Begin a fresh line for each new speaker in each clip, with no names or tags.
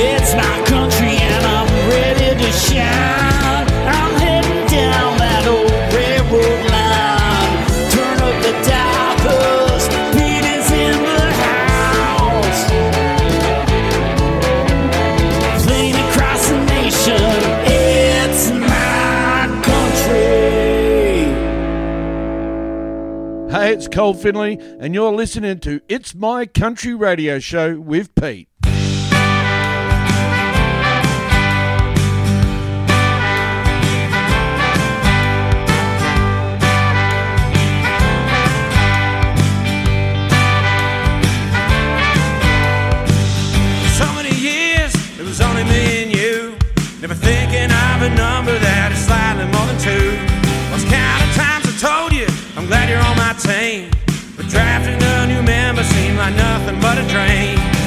It's my country and I'm ready to shine. I'm heading down that old railroad line. Turn up the Pete is in the house. Playing across the nation, it's my country.
Hey, it's Col Finley, and you're listening to It's My Country Radio Show with Pete.
Never thinking of a number that is slightly more than two. Lost count of times I told you, I'm glad you're on my team. But drafting a new member seemed like nothing but a dream.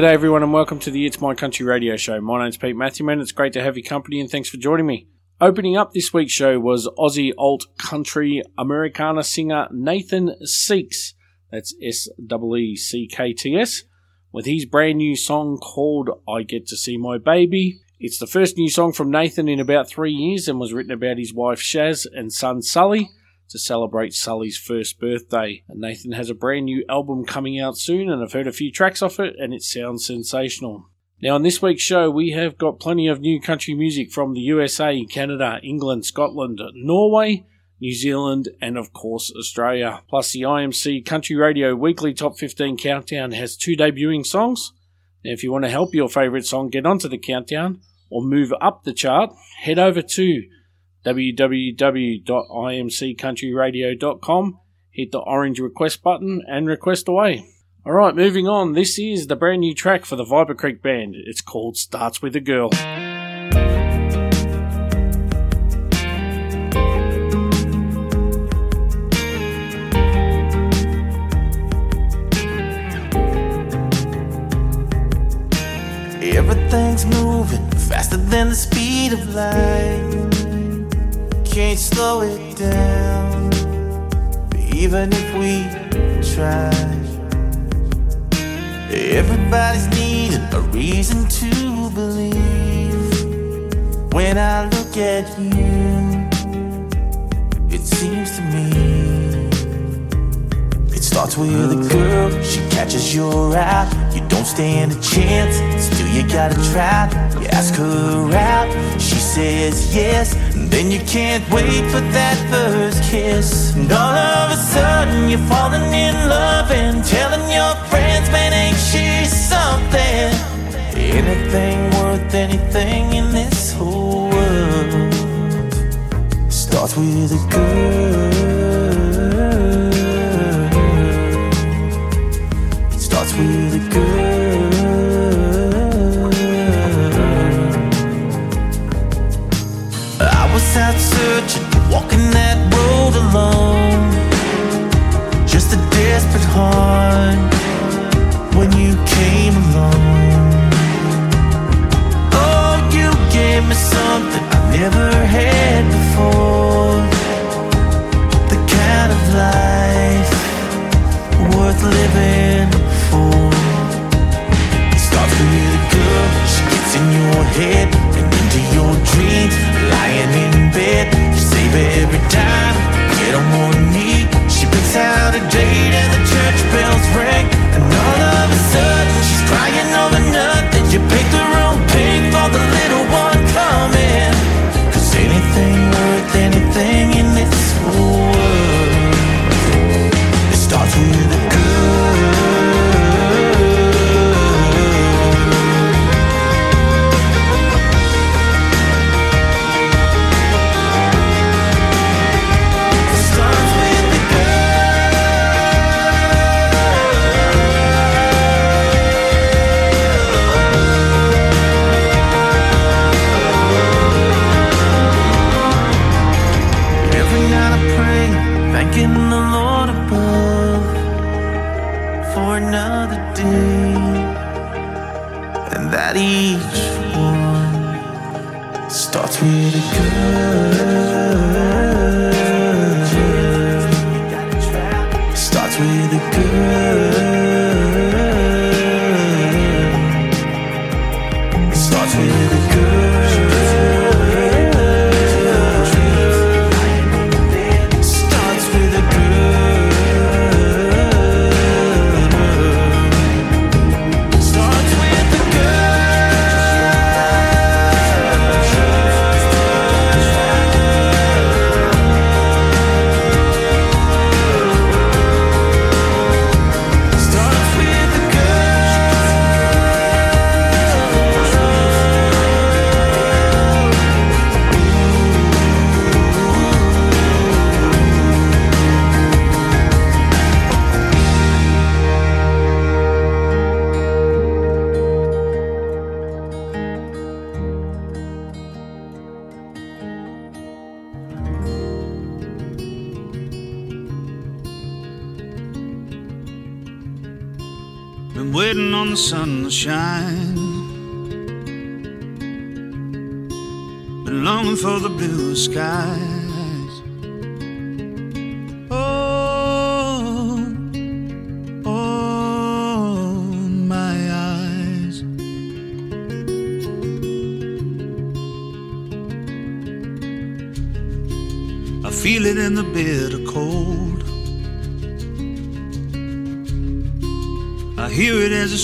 G'day everyone and welcome to the It's My Country radio show. My name's Pete Matthewman. It's great to have your company and thanks for joining me. Opening up this week's show was Aussie alt country Americana singer Nathan Seeckts. That's S E E C K T S with his brand new song called I Get to See My Baby. It's the first new song from Nathan in about three years and was written about his wife Shaz and son Sully to celebrate Sully's first birthday. And Nathan has a brand new album coming out soon, and I've heard a few tracks off it, and it sounds sensational. Now, on this week's show, we have got plenty of new country music from the USA, Canada, England, Scotland, Norway, New Zealand, and of course, Australia. Plus, the IMC Country Radio Weekly Top 15 Countdown has two debuting songs. Now, if you want to help your favourite song get onto the countdown or move up the chart, head over to www.imccountryradio.com, hit the orange request button, and request away. Alright, moving on. This is the brand new track for the Viper Creek Band. It's called Starts With a Girl.
Everything's moving faster than the speed of light. Can't slow it down, even if we try. Everybody's needing a reason to believe. When I look at you, it seems to me starts with a girl, she catches your eye. You don't stand a chance, still you gotta try. You ask her out, she says yes. Then you can't wait for that first kiss. And all of a sudden, you're falling in love and telling your friends, man, ain't she something? Anything worth anything in this whole world starts with a girl. Searching, walking that road alone. Just a desperate heart when you came along. Oh, you gave me something I never had before. The kind of life worth living for. It starts with a girl, she gets in your head and into your dreams. Lying in bed, you save every time. Get on one knee, she picks out a date and the church bells ring. And all of a sudden, she's crying over nothing. You picked the wrong pig for the little one coming. Cause anything worth anything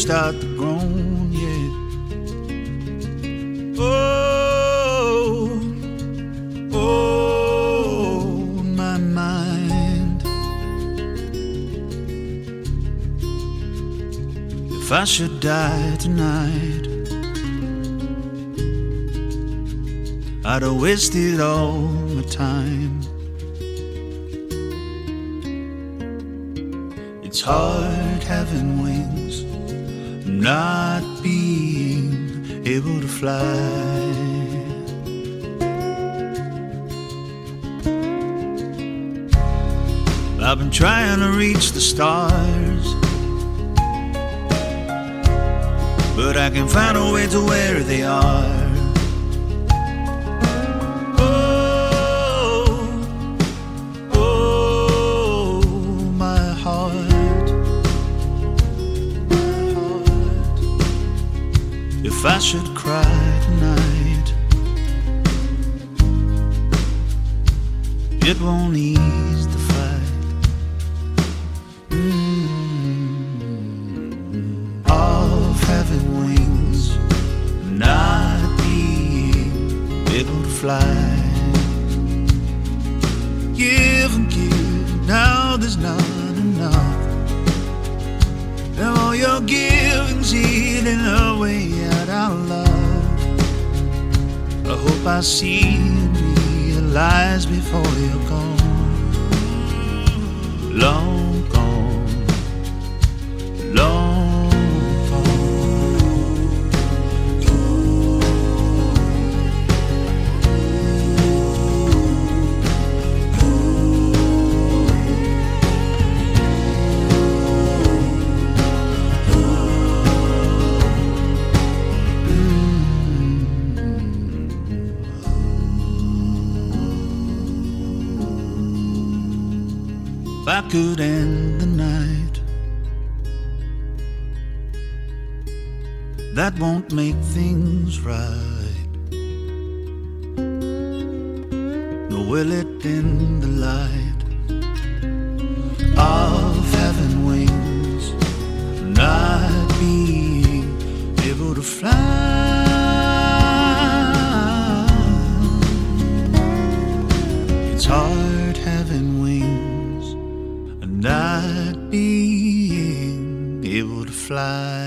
start to groan, yeah. Oh, oh, my mind. If I should die tonight, I'd have wasted all my time. It's hard having wings, fly. I've been trying to reach the stars, but I can find a way to where they are. Will it in the light of having wings, not being able to fly. It's hard having wings and not being able to fly.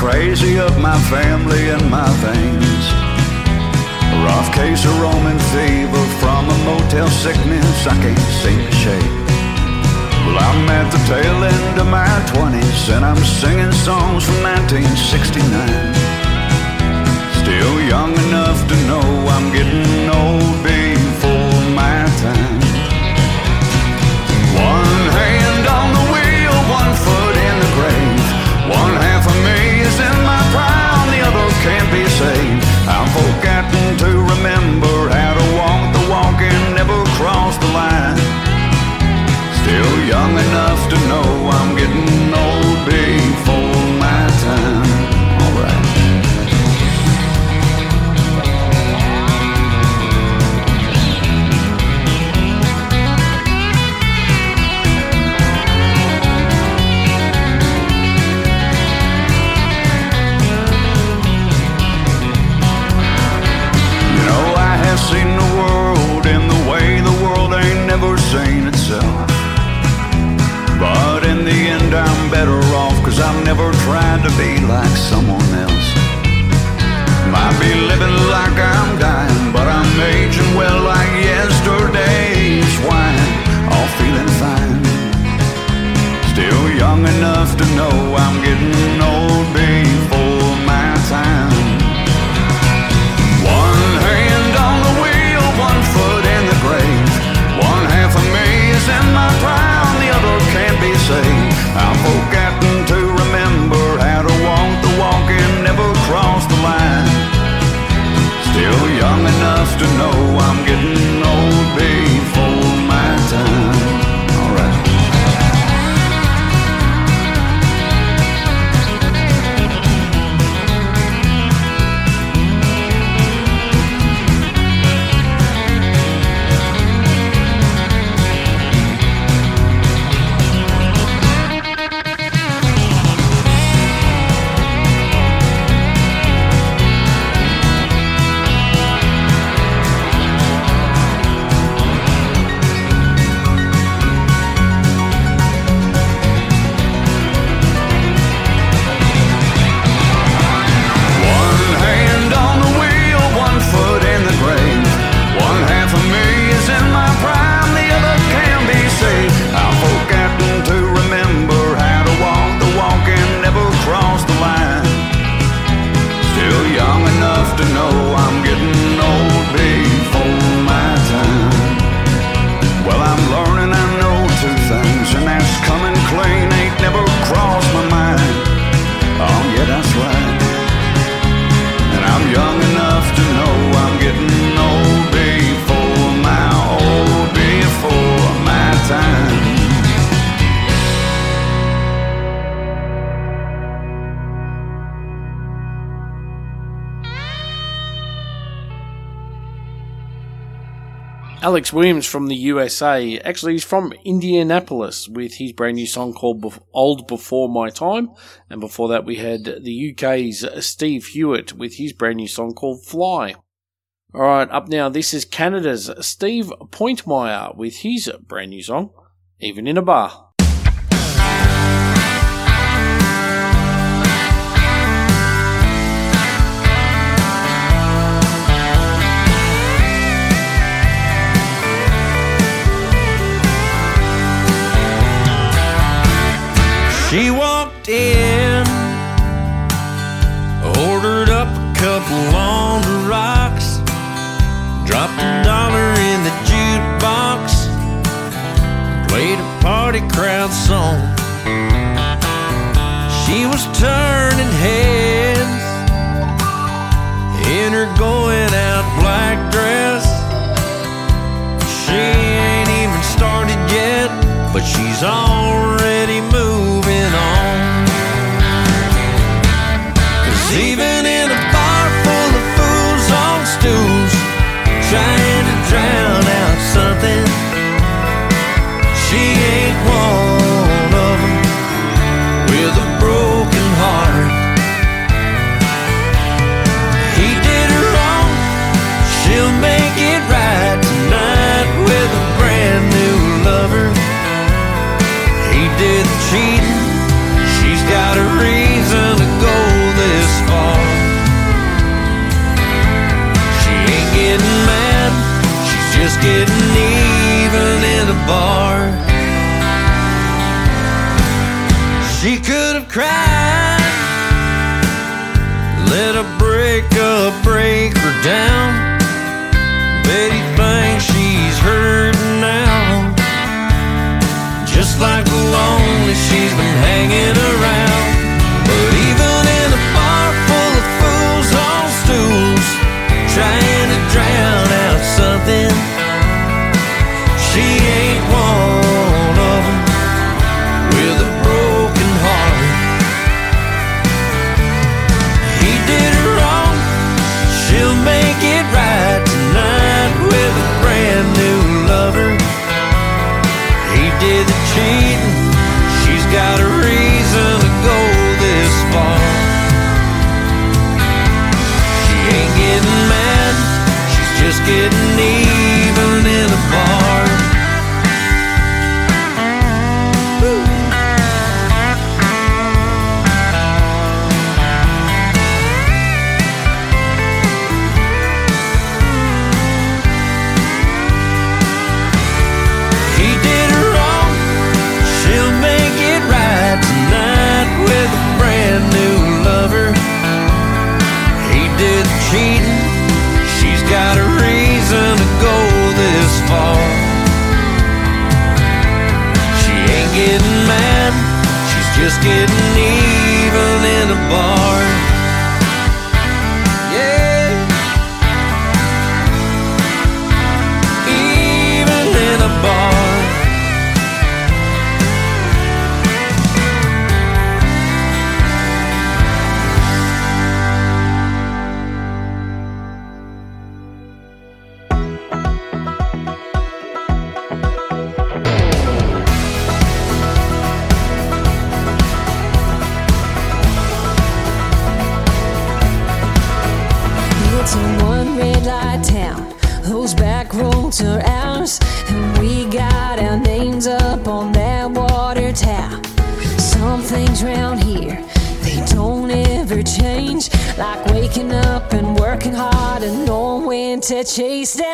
Crazy of my family and my things. A rough case of Roman fever from a motel sickness I can't seem to shake. Well, I'm at the tail end of my 20s and I'm singing songs from 1969. Still young enough to know I'm getting old before my time. One hand on the wheel, one foot in the grave. One half of me is in my prime, the other can't be saved. I'm forgetting to remember how to walk the walk and never cross the line. Still young enough to know I'm getting old in I'm better off, cause I've never tried to be like someone else. Might be living like I'm dying, but I'm aging well like yesterday's wine. All feeling fine. Still young enough to know I'm getting old enough to know I'm getting old
Alex Williams from the USA. Actually, he's from Indianapolis with his brand new song called Bef- Old Before My Time. And before that, we had the UK's Steve Hewitt with his brand new song called Fly. All right, up now, this is Canada's Steve Pointmeier with his brand new song, Even in a Bar.
She walked in, ordered up a couple on the rocks, dropped a dollar in the jukebox, played a party crowd song. She was turning heads in her going out black dress. She ain't even started yet, but she's already drown out something, she ain't one of them with a broken heart. He did her wrong, she'll make it right tonight with a brand new lover. He did the cheating, just getting even in a bar. She could have cried, let a breakup break her down. Betty thinks she's hurting now, just like the lonely she's been hanging around. Just getting even in a bar. To
chase down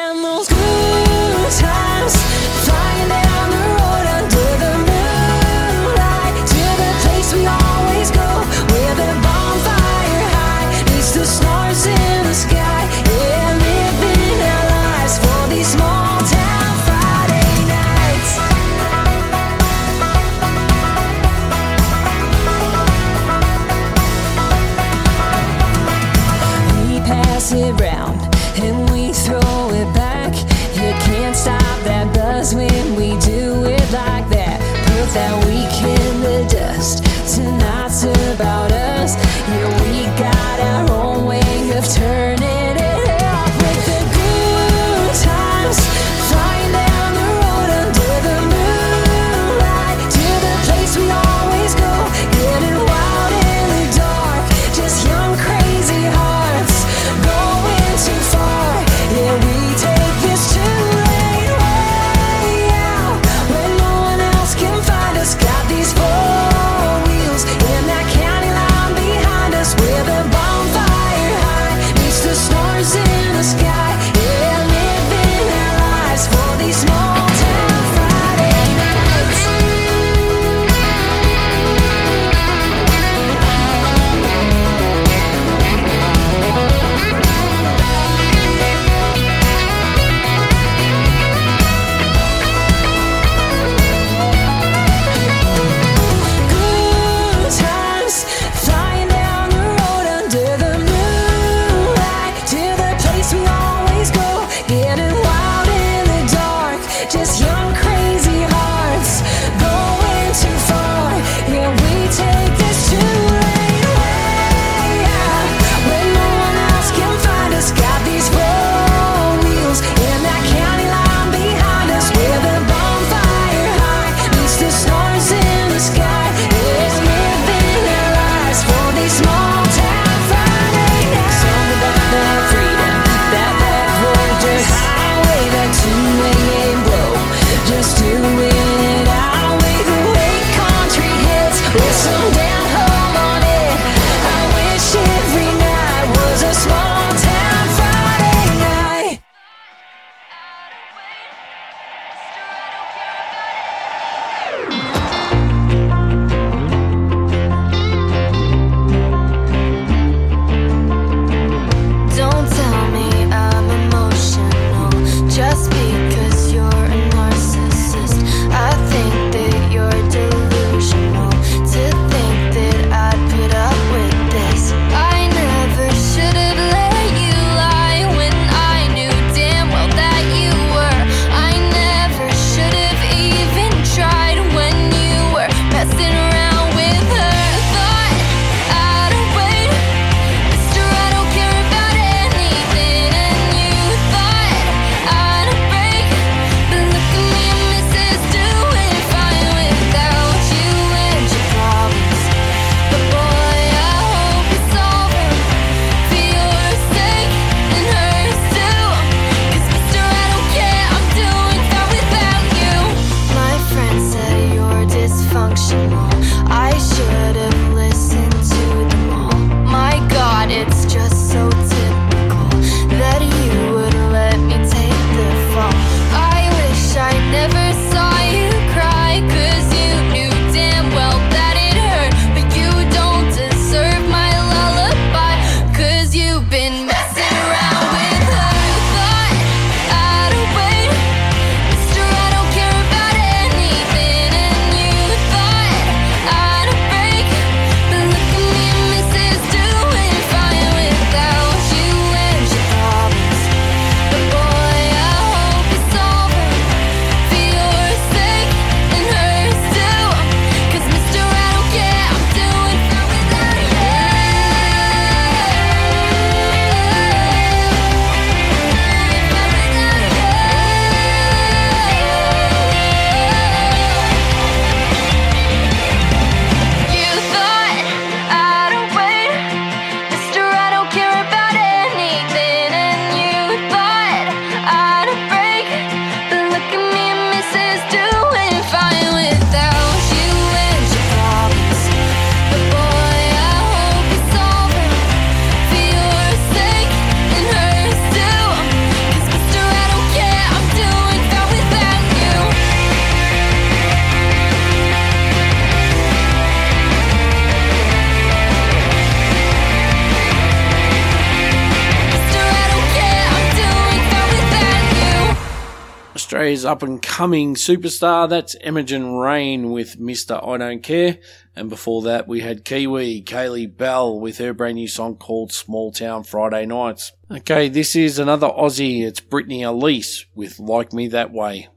up
and
coming superstar. That's Emmagen Rain with Mr. I Don't Care. And before that, we had Kiwi, Kaylee Bell with her brand new song called Small Town Friday Nights. Okay, this is another Aussie. It's Brittany Elise with Like Me That Way.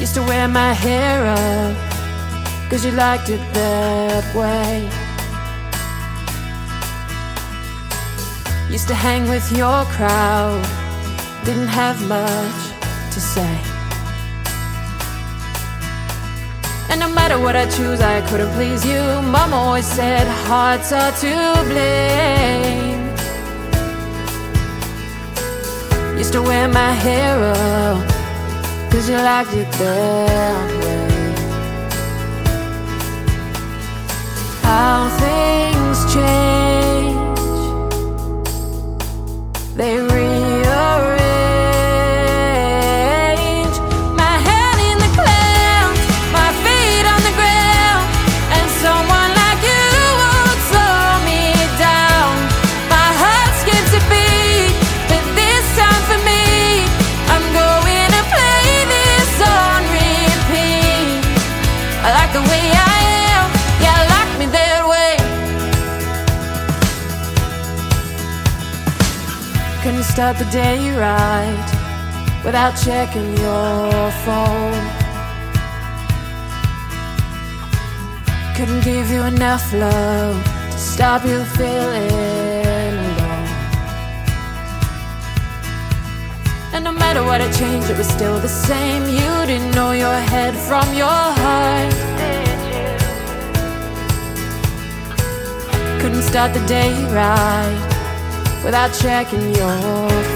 Used to wear my hair up, cause you liked it that way. Used to hang with your crowd, didn't have much to say. And no matter what I choose, I couldn't please you. Mom always said hearts are to blame. Used to wear my hair up. Cause you liked it that way. How things change, they rearrange. Start the day right without checking your phone. Couldn't give you enough love to stop you feeling alone. And no matter what I changed, it was still the same. You didn't know your head from your heart. Couldn't start the day right without checking your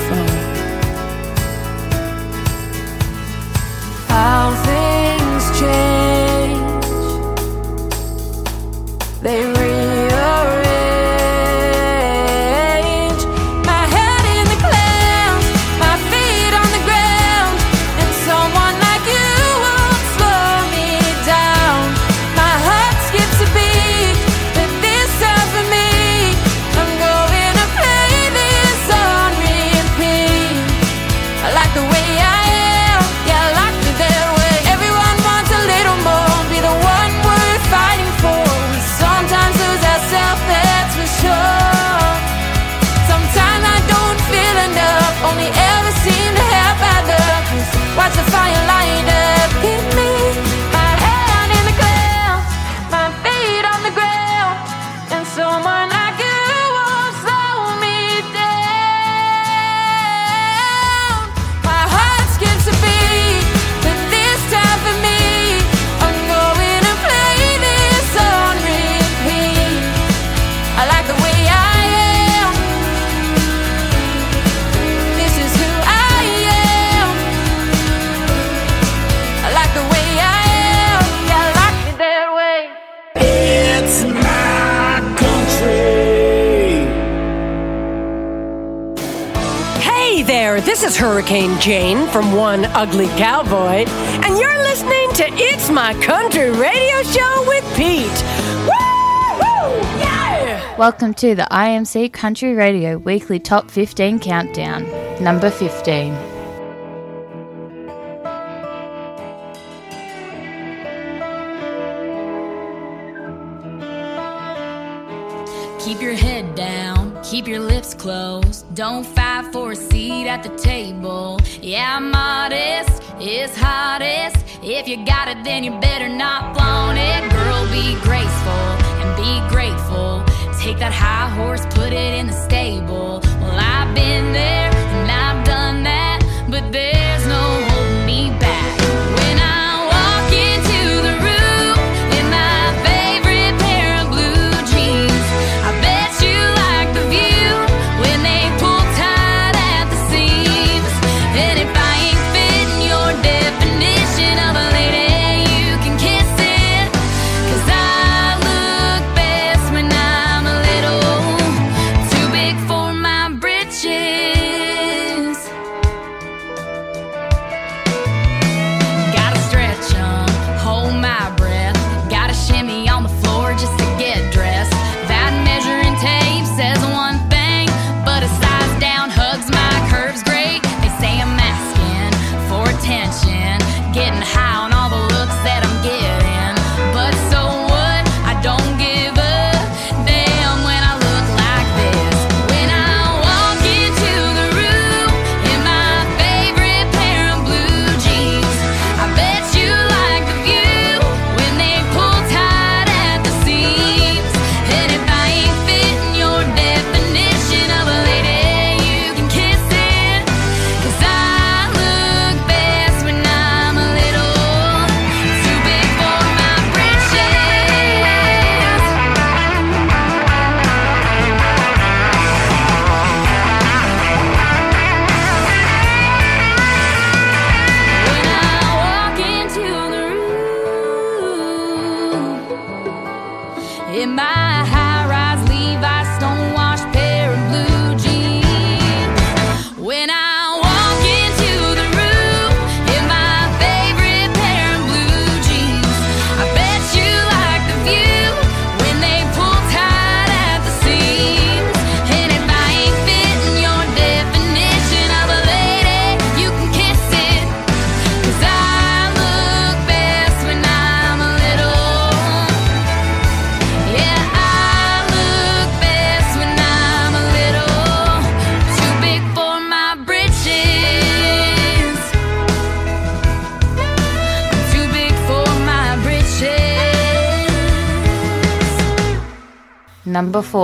phone. How things change, they
Hurricane Jane from One Ugly Cowboy, and you're listening to It's My Country Radio Show with Pete. Woo! Yeah!
Welcome to the IMC Country Radio Weekly Top 15 Countdown, number 15.
close. Don't fight for a seat at the table. Yeah, I'm modest, it's hottest. If you got it, then you better not flaunt it. Girl, be graceful and be grateful. Take that high horse, put it in the stable. Well, I've been there.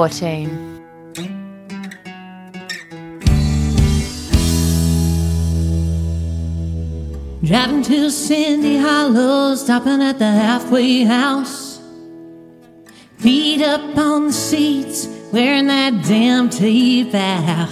14.
Driving to Sandy Hollow, stopping at the halfway house. Feet up on the seats, wearing that damn tea bow.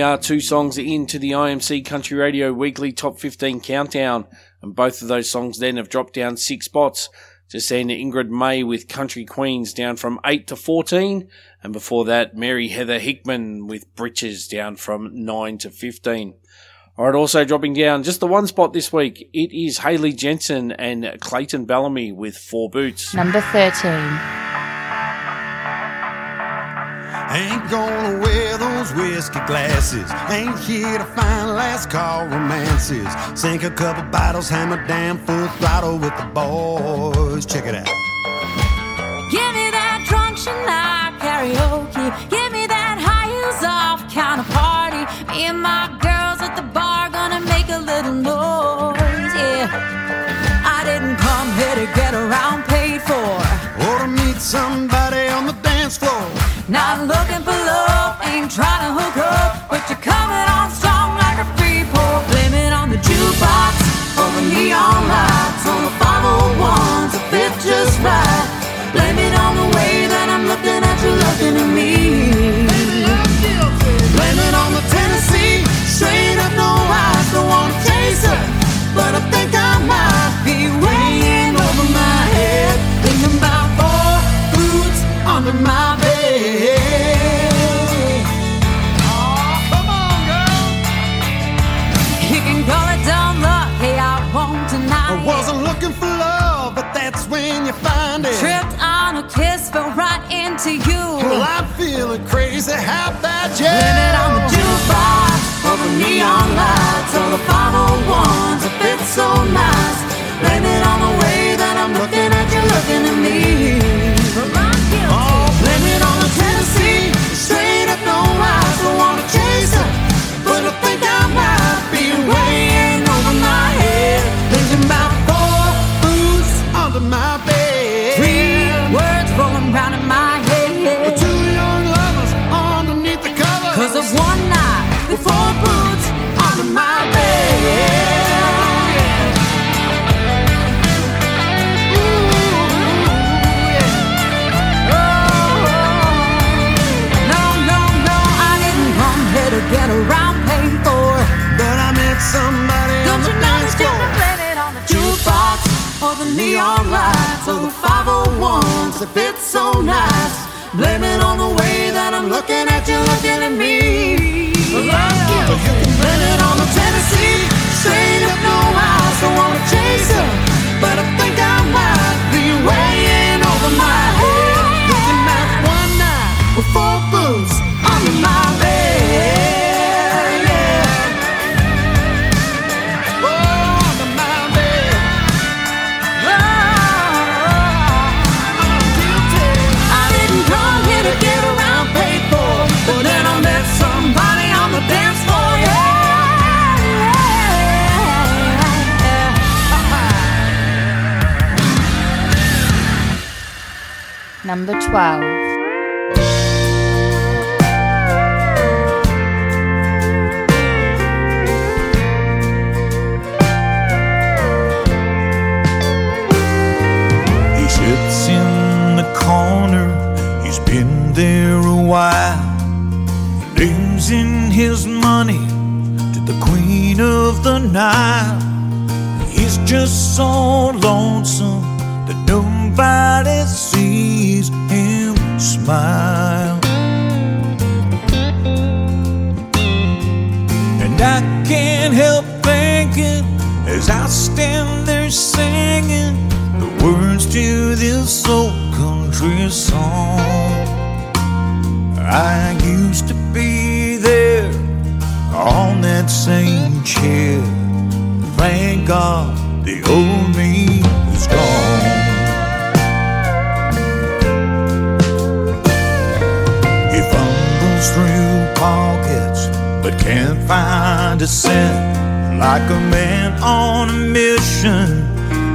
We
are two songs into the IMC Country Radio Weekly Top 15 Countdown, and both of those songs then have dropped down six spots. Just seeing Ingrid Mae with Country Queens down from 8 to 14, and before that, Mary Heather Hickman with Britches down from 9 to 15. Alright, also dropping down just the one spot this week, it is Hayley Jensen and Clayton Bellamy with Four Boots.
Number 13.
Ain't gonna wear those whiskey glasses. Ain't here to find last call romances. Sink a couple bottles, hammer down full throttle with the boys. Check it out.
Give me that drunk Shania karaoke. Give me that high heels off kind of party. Me and my girls at the bar gonna make a little noise. Yeah, I didn't come here to get around paid for.
Or to meet somebody on the dance floor.
Not neon lights, on the 501s, it fit just right. Blame 501s, it the neon lights or the 501s that fit so nice? Blame it on the way that I'm looking at you, looking at me. Yeah.
Blame it on the Tennessee. Straight up, no eyes, don't wanna chase her. But I think I might be in over my head. Thinking about one night with
Number 12.
He sits in the corner, he's been there a while. Losing his money to the queen of the Nile. He's just so lonesome I used to be there on that same chair. Thank God the old me is gone. He fumbles through pockets but can't find a cent like a man on a mission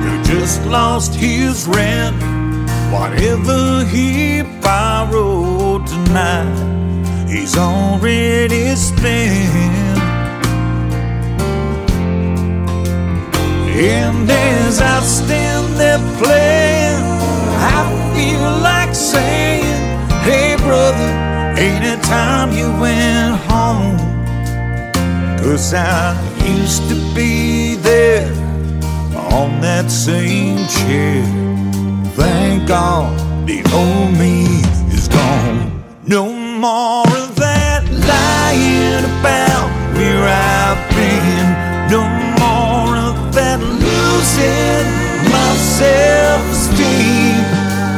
who just lost his rent. Whatever he borrowed tonight, he's already spent. And as I stand there playing, I feel like saying, Hey brother, ain't it time you went home? Cause I used to be there on that same chair. Thank God the old me is gone. More of that lying about where I've been. No more of that losing my self-esteem.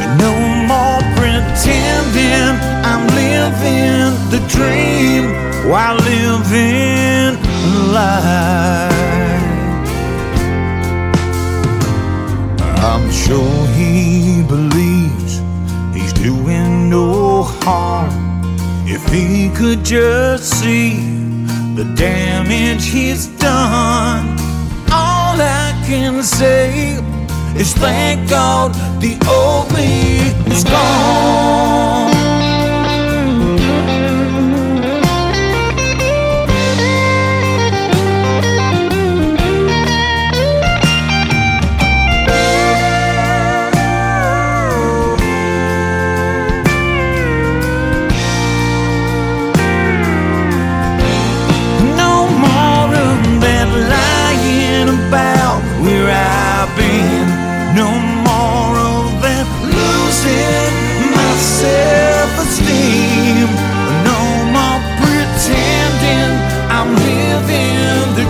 And no more pretending I'm living the dream while living a lie. I'm sure he believes he's doing no harm if he could just see the damage he's done. All I can say is thank God the old me is gone.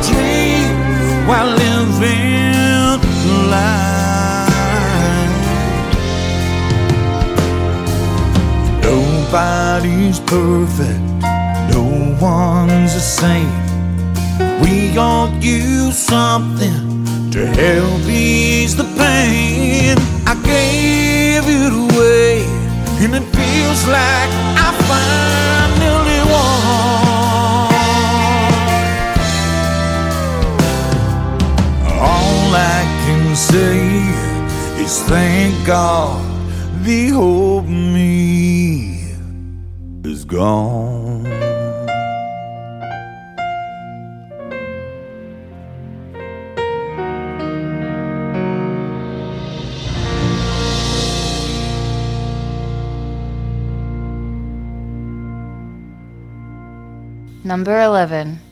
Dream while living lie. Nobody's perfect. No one's the same. We all use something to help ease the pain. I gave it away, and it feels like I finally say is thank God the old me is gone.
Number 11.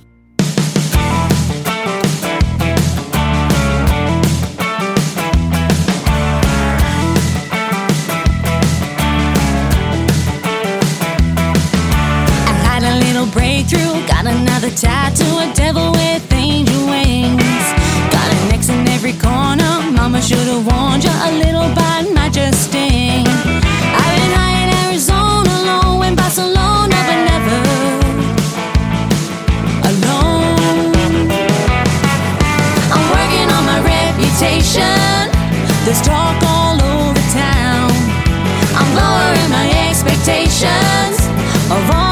Another tattoo, a devil with angel wings. Got an X in every corner, mama should have warned you, a little bite might just sting. I've been high in Arizona, low in Barcelona, but never alone. I'm working on my reputation, there's talk all over town. I'm lowering my expectations of all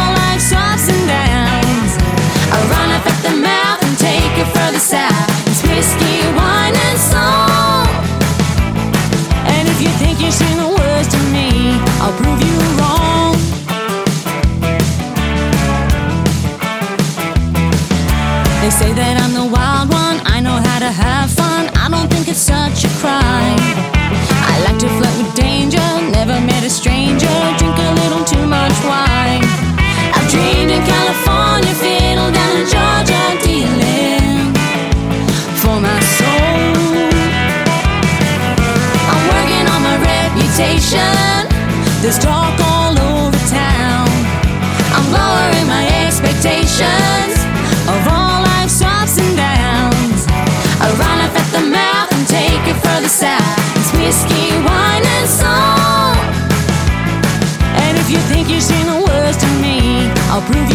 a crime. I like to flirt with danger. Never met a stranger. Drink a little too much wine. I've dreamed in California, fiddle down in Georgia, dealing for my soul. I'm working on my reputation. There's talk all over town. I'm lowering my expectations I'll prove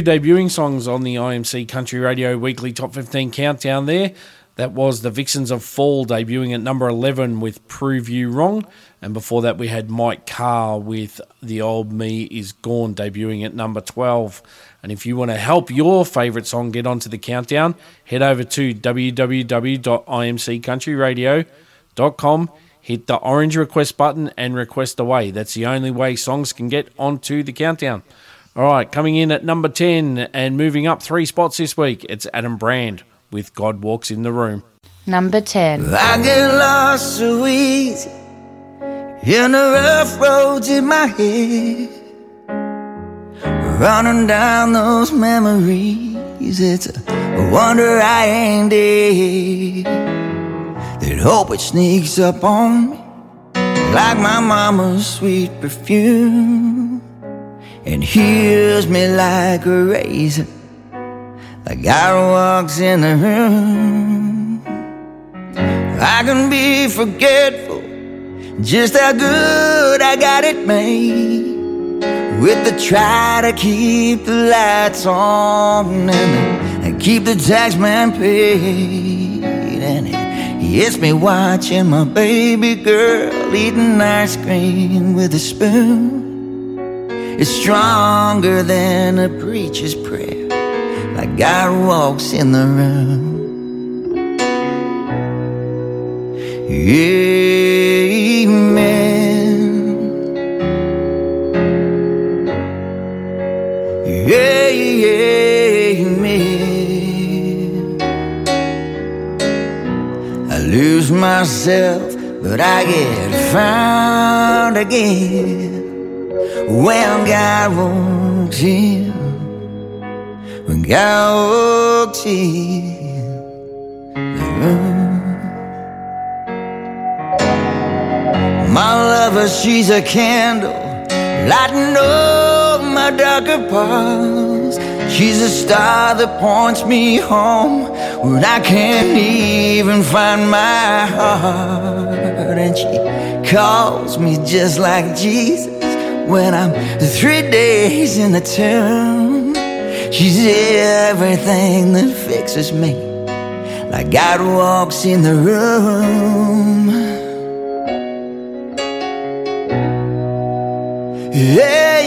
Two debuting songs on the IMC Country Radio Weekly Top 15 Countdown there. That was the Vixens of Fall debuting at number 11 with Prove You Wrong. And before that, we had Mike Carr with The Old Me Is Gone debuting at number 12. And if you want to help your favourite song get onto the countdown, head over to www.imccountryradio.com, hit the orange request button, and request away. That's the only way songs can get onto the countdown. All right, coming in at number 10 and moving up three spots this week, it's Adam Brand with God Walks in the Room.
Number 10.
I get lost so easy in the rough roads in my head. Running down those memories, it's a wonder I ain't dead. That hope it sneaks up on me like my mama's sweet perfume and heals me like a razor, like God walks in the room. I can be forgetful, just how good I got it made. With the try to keep the lights on and, and keep the tax man paid. And it hits me watching my baby girl eating ice cream with a spoon. It's stronger than a preacher's prayer, like God walks in the room. Amen. Yeah, yeah, yeah, amen. I lose myself, but I get found again when God walks in. When God walks in. My lover, she's a candle, lighting up my darker parts. She's a star that points me home when I can't even find my heart. And she calls me just like Jesus when I'm three days in the tomb. She's everything that fixes me, like God walks in the room. Amen.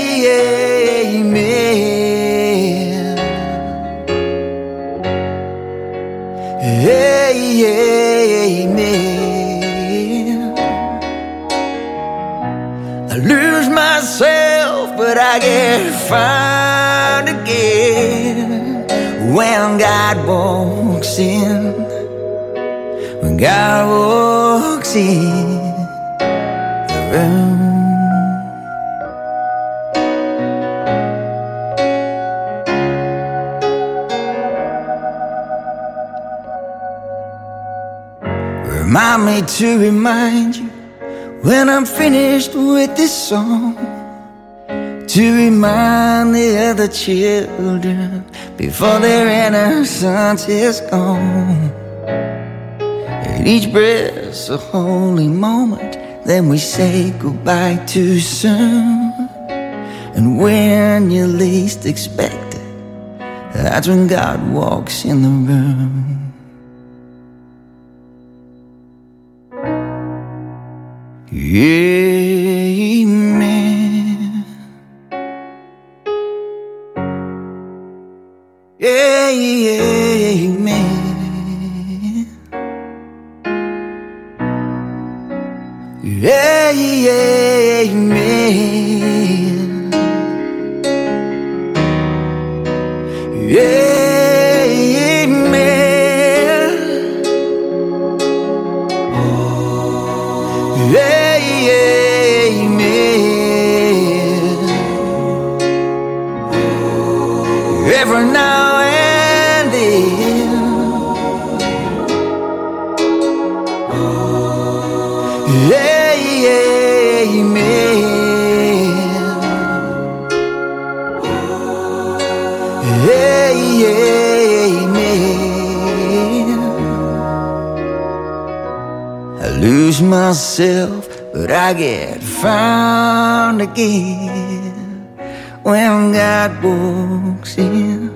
Amen. I get found again when God walks in. When God walks in the room. Remind me to remind you when I'm finished with this song. To remind the other children before their innocence is gone. And each breath's a holy moment, then we say goodbye too soon. And when you least expect it, That's when God walks in the room. Amen. Amen. Again when God walks in.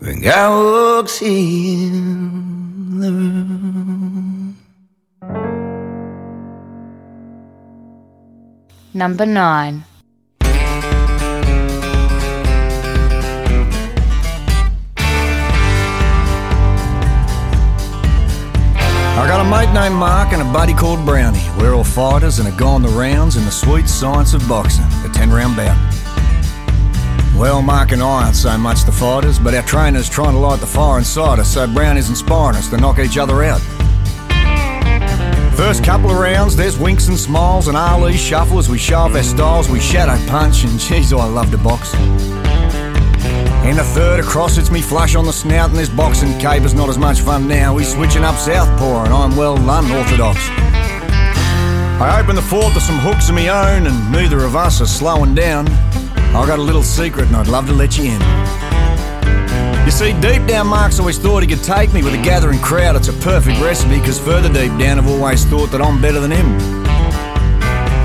When God walks in the room.
Number 9.
I got a mate named Mark and a buddy called Brownie. We're all fighters and have gone the rounds in the sweet science of boxing, the 10 round bout. Well, Mark and I aren't so much the fighters, but our trainer's trying to light the fire inside us so Brownie's inspiring us to knock each other out. First couple of rounds, there's winks and smiles and Ali shuffle as we show off our styles, we shadow punch, and geez, oh, I love to box. In the third across, it's me flush on the snout, and this boxing caper's not as much fun now. He's switching up southpaw, and I'm well unorthodox. I open the fourth with some hooks of my own, and neither of us are slowing down. I got a little secret, and I'd love to let you in. You see, deep down, Mark's always thought he could take me with a gathering crowd. It's a perfect recipe, because further deep down, I've always thought that I'm better than him.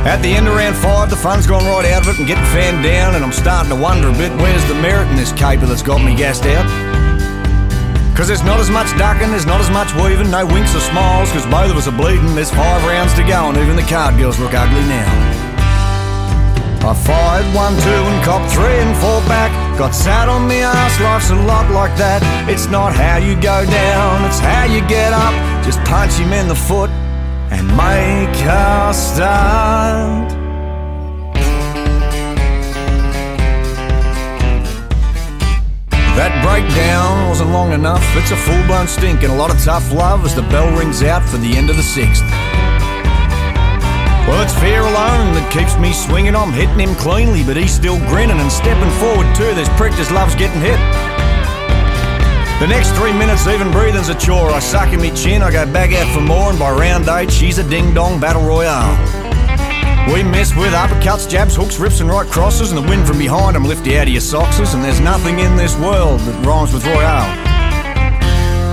At the end of round five, the fun's gone right out of it and getting fanned down, and I'm starting to wonder a bit where's the merit in this caper that's got me gassed out? Cause there's not as much ducking, there's not as much weaving, no winks or smiles, cause both of us are bleeding. There's five rounds to go, and even the card girls look ugly now. I fired one, two, and copped three and four back. Got sat on me ass, life's a lot like that. It's not how you go down, it's how you get up. Just punch him in the foot and make a start. That breakdown wasn't long enough. It's a full blown stink and a lot of tough love as the bell rings out for the end of the sixth. Well, it's fear alone that keeps me swinging. I'm hitting him cleanly, but he's still grinning and stepping forward too. This prick loves getting hit. The next three minutes, even breathing's a chore. I suck in me chin, I go back out for more, and by round eight, she's a ding dong battle royale. We mess with uppercuts, jabs, hooks, rips, and right crosses, and the wind from behind them lift you out of your soxes, and there's nothing in this world that rhymes with royale.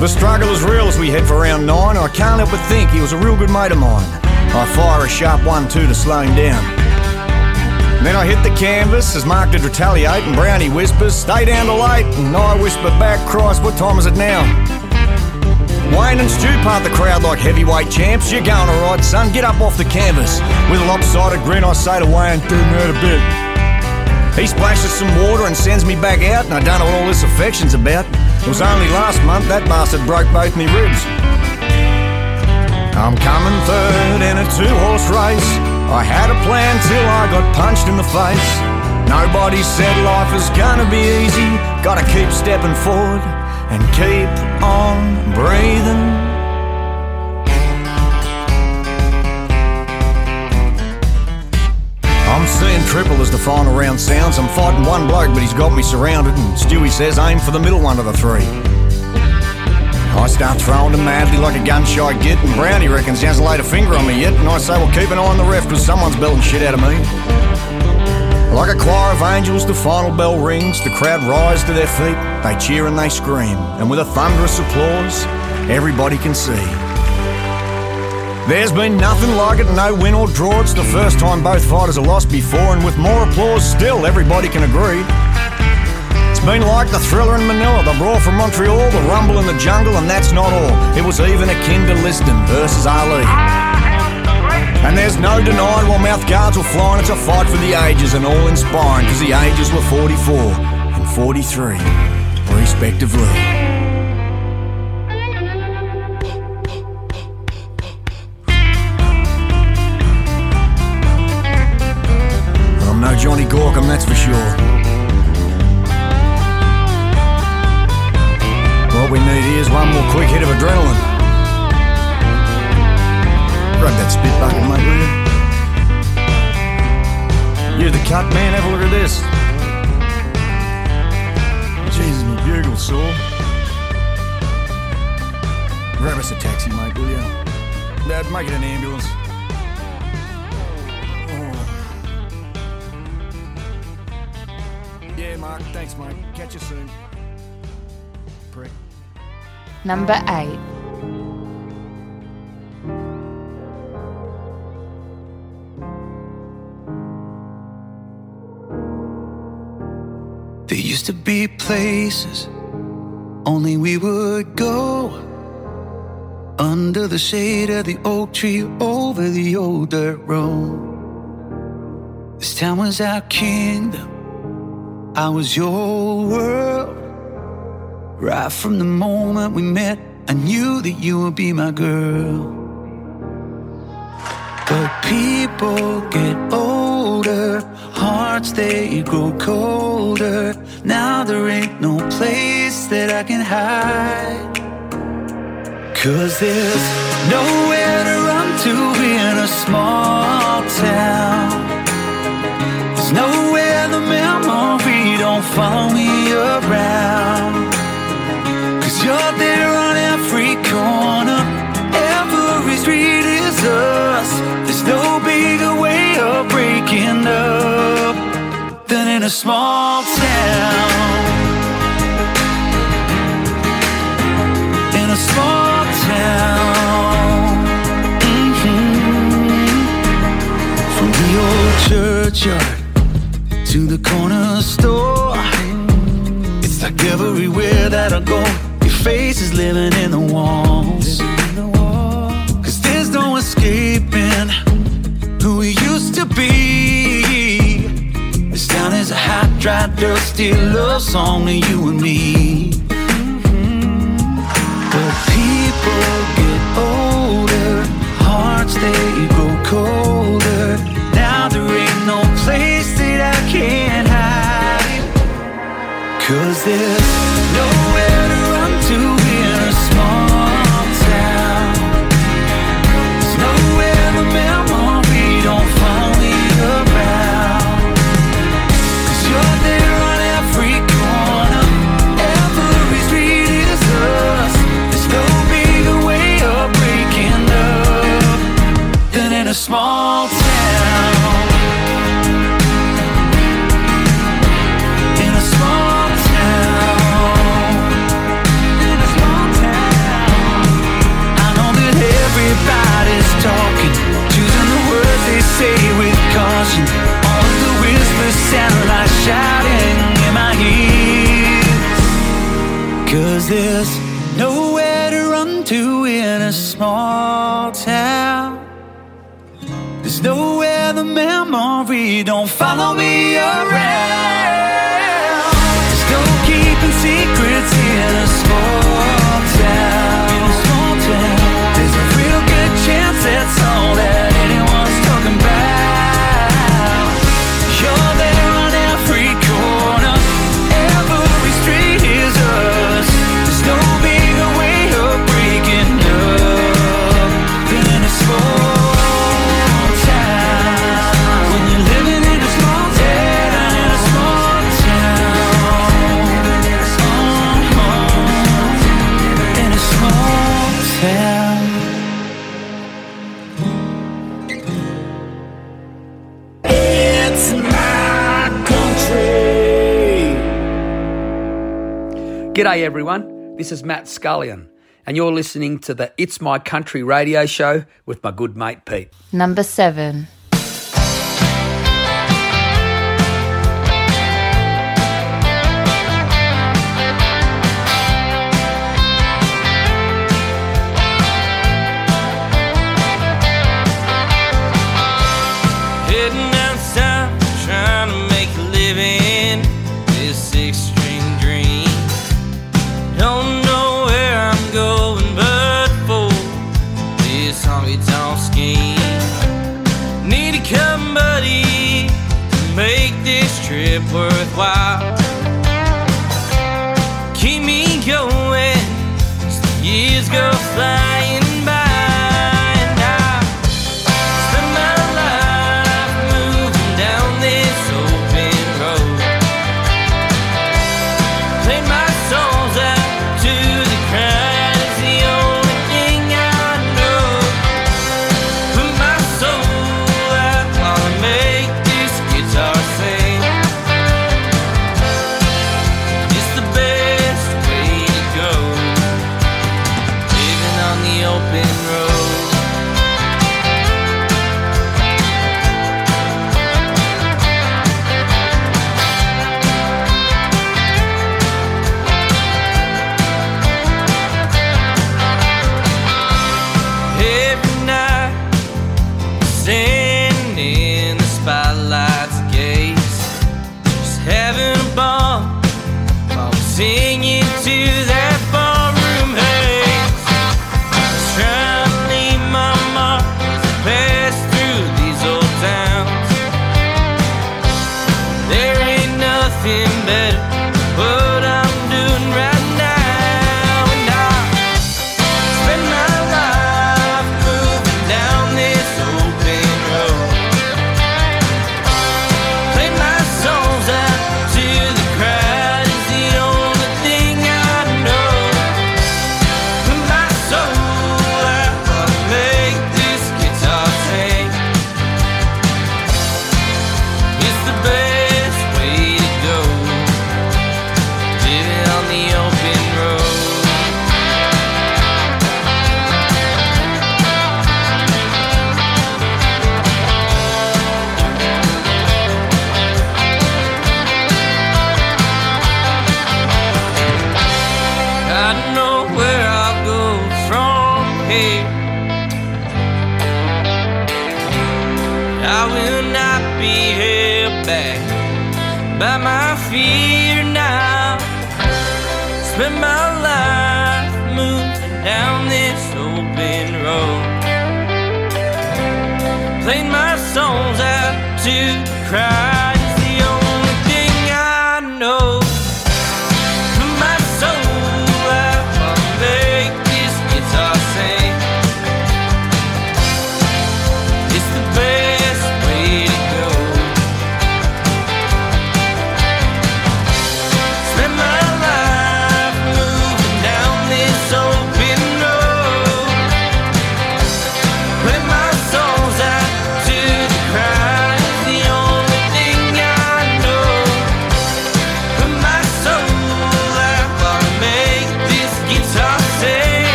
The struggle is real as we head for round nine, I can't help but think he was a real good mate of mine. I fire a sharp one two to slow him down. Then I hit the canvas as Mark did retaliate, and Brownie whispers, Stay down to late. And I whisper back, Christ, what time is it now? Wayne and Stu part the crowd like heavyweight champs. You're going alright, son, get up off the canvas. With a lopsided grin, I say to Wayne, Do out a bit. He splashes some water and sends me back out, and I don't know what all this affection's about. It was only last month that bastard broke both me ribs. I'm coming third in a two horse race. I had a plan till I got punched in the face. Nobody said life is gonna be easy. Gotta keep stepping forward and keep on breathing. I'm seeing triple as the final round sounds. I'm fighting one bloke, but he's got me surrounded. And Stewie says, aim for the middle one of the three. I start throwing him madly like a gun shy git, and Brownie reckons he hasn't laid a finger on me yet. And I say, well, keep an eye on the ref, because someone's belting shit out of me. Like a choir of angels, the final bell rings. The crowd rise to their feet, they cheer and they scream. And with a thunderous applause, everybody can see. There's been nothing like it, no win or draw. It's the first time both fighters have lost before, and with more applause still, everybody can agree. It's been like the thriller in Manila, the brawl from Montreal, the rumble in the jungle, and that's not all. It was even akin to Liston versus Ali. And there's no denying while mouth guards were flying, it's a fight for the ages and all inspiring, because the ages were 44 and 43, respectively. I'm no Johnny Gorkum, that's for sure. We need here is one more quick hit of adrenaline. Grab that spit bucket, mate, will you? You're the cut man, have a look at this. Jesus, my bugle's sore. Grab us a taxi, mate, will you? Dad, make it an ambulance. Oh. Yeah, Mark, thanks, mate. Catch you soon. Prick.
Number 8.
There used to be places only we would go under the shade of the oak tree over the old dirt road. This town was our kingdom, I was your world. Right from the moment we met, I knew that you would be my girl. But people get older, hearts they grow colder. Now there ain't no place that I can hide. Cause there's nowhere to run to be in a small town. There's nowhere the memory don't follow me around. You're there on every corner, every street is us. There's no bigger way of breaking up than in a small town. In a small town. Mhm. From the old churchyard to the corner store. It's like everywhere that I go, your face is living in the walls. Cause there's no escaping who we used to be. This town is a hot, dry, dusty love song to you and me. But people get older, hearts they grow colder. Now there ain't no place that I can't hide. Cause there's nowhere small town. In a small town. In a small town. I know that everybody's talking, choosing the words they say with caution. All of the whispers sound like shouting in my ears. Cause there's don't follow me around.
G'day, everyone. This is Matt Scullion, and you're listening to the It's My Country radio show with my good mate Pete.
Number
seven.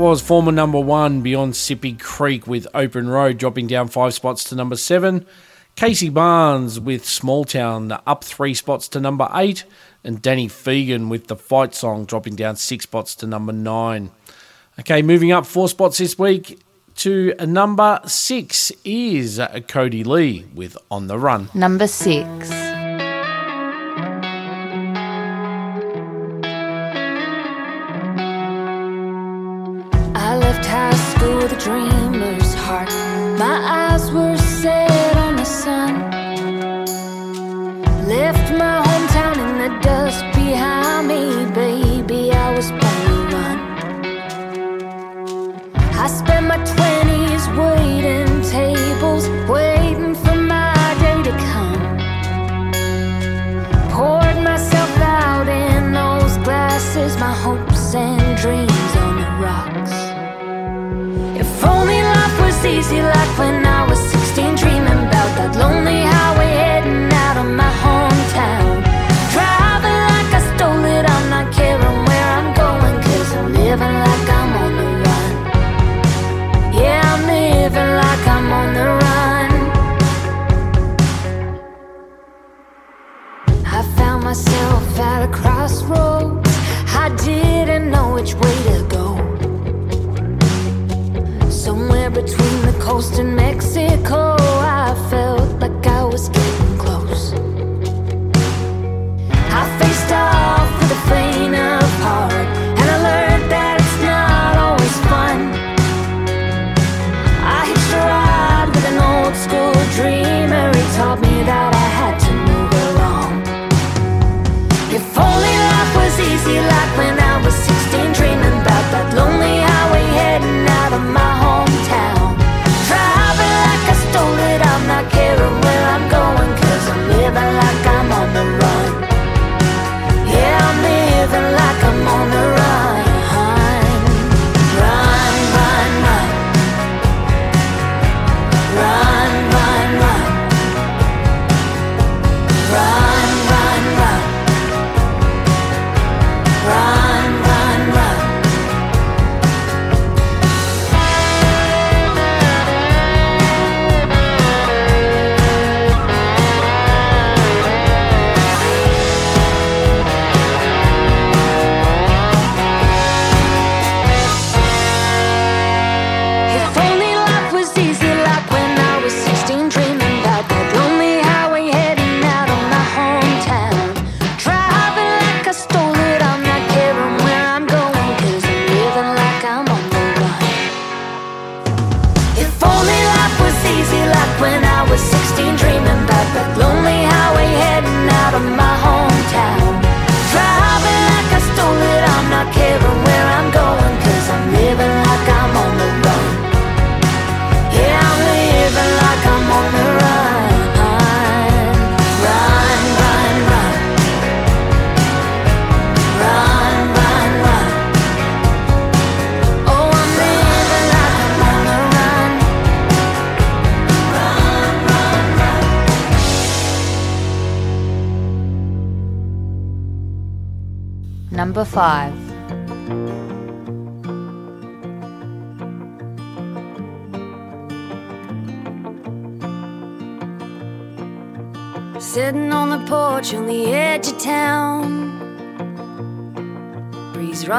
was former number one beyond Sippy Creek with Open Road dropping down five spots to number seven. Casey Barnes with Small Town up three spots to number eight. And Danny Phegan with The Fight Song dropping down six spots to number nine. Okay, moving up four spots this week to number six is Codee-Lee with On the Run.
Number
six. dreamer's heart. My eyes were set on the sun. Left my hometown in the dust behind me, baby. I was born to run. I spent my 20s waiting tables, waiting for my day to come. Poured myself out in those glasses, my hope. Coast and Mexico, I felt like I was getting close. I faced off with a faint of heart,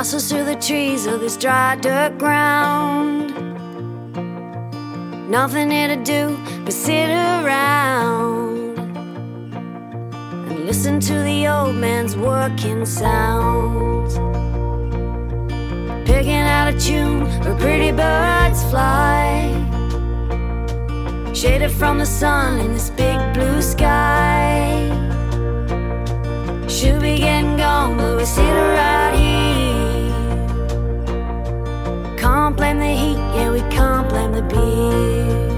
rustles through the trees of this dry dirt ground. Nothing here to do but sit around and listen to the old man's working sounds. Picking out a tune where pretty birds fly. Shaded from the sun in this big blue sky. Should be getting gone, but we sit right here. Blame the heat, yeah, we can't blame the beer.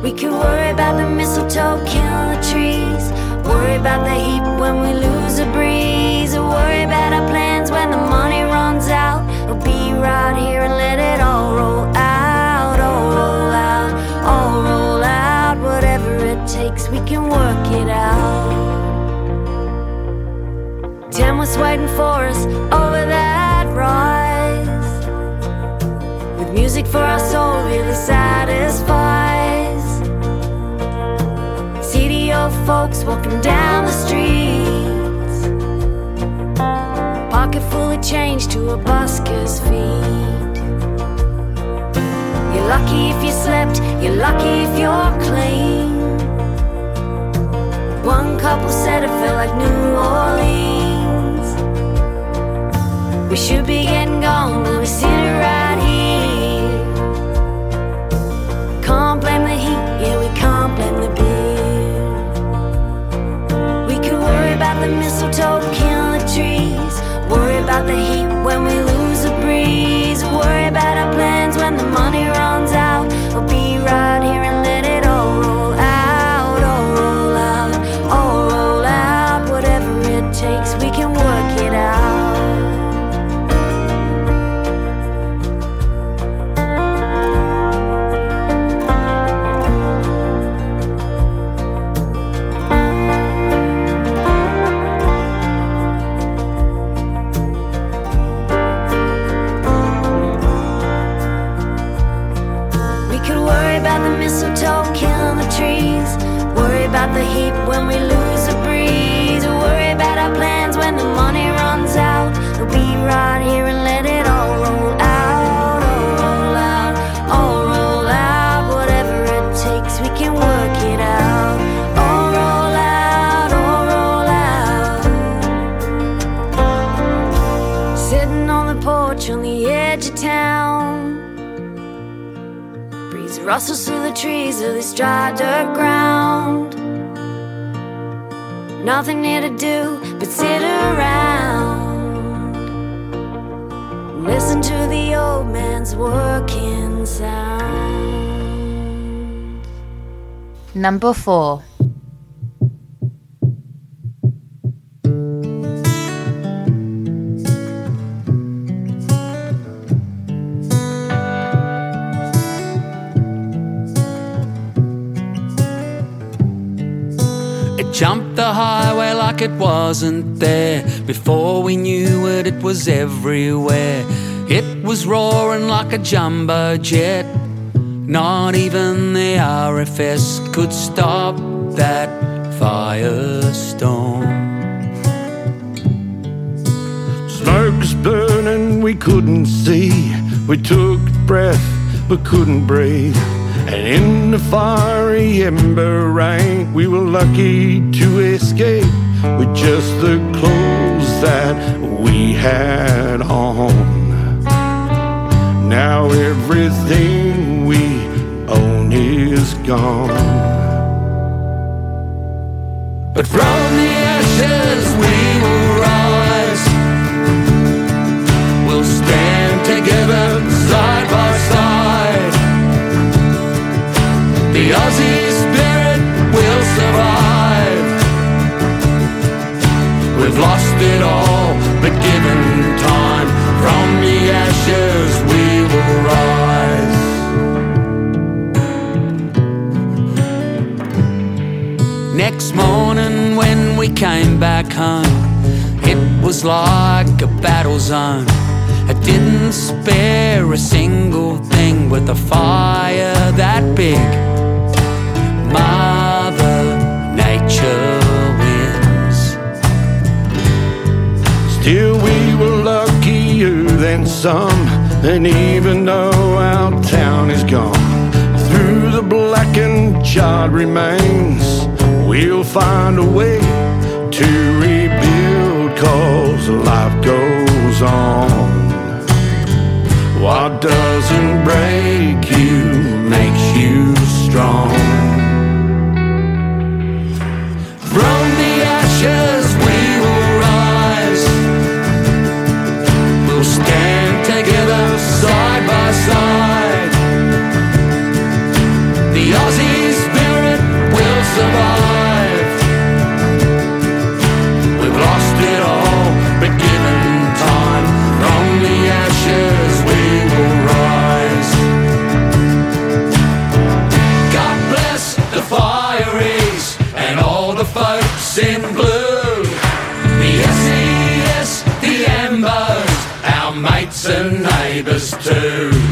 We could worry about the mistletoe killing the trees. Worry about the heat when we lose a breeze. Or worry about our plans when the money runs out. We'll be right here and let it all roll out, all roll out, all roll out. Whatever it takes, we can work it out. Tim was waiting for us over that music for our soul really satisfies. CDO folks walking down the streets. Pocket full of change to a busker's feet. You're lucky if you slept, you're lucky if you're clean. One couple said it felt like New Orleans. We should be getting gone, but we sit right Can't blame the heat, yeah, we can't blame the beer. We could worry about the mistletoe killing the trees. Worry about the heat when we lose the breeze. Worry about our plans when the money rustles through the trees of this dry dirt ground. Nothing here to do but sit around. Listen to the old man's working sound.
Number 4.
The highway like it wasn't there. Before we knew it, it was everywhere. It was roaring like a jumbo jet. Not even the RFS could stop that firestorm.
Smoke's burning, we couldn't see. We took breath, but couldn't breathe. And in the fiery ember rain, we were lucky to escape with just the clothes that we had on. Now everything we own is gone.
But from the ashes we will rise. We'll stand together The Aussie spirit will survive. We've lost it all, but given time, from the ashes we will rise. Next morning when we came back home, it was like a battle zone. I didn't spare a single thing with a fire that big. Mother Nature wins.
Still, we were luckier than some, and even though our town is gone, through the blackened charred remains, we'll find a way to rebuild, cause life goes on. What doesn't break you makes you strong.
The Aussie spirit will survive. We've lost it all, but given time, from the ashes we will rise. God bless the fireys and all the folks in blue. The SES, the Ambos, our mates and neighbours too.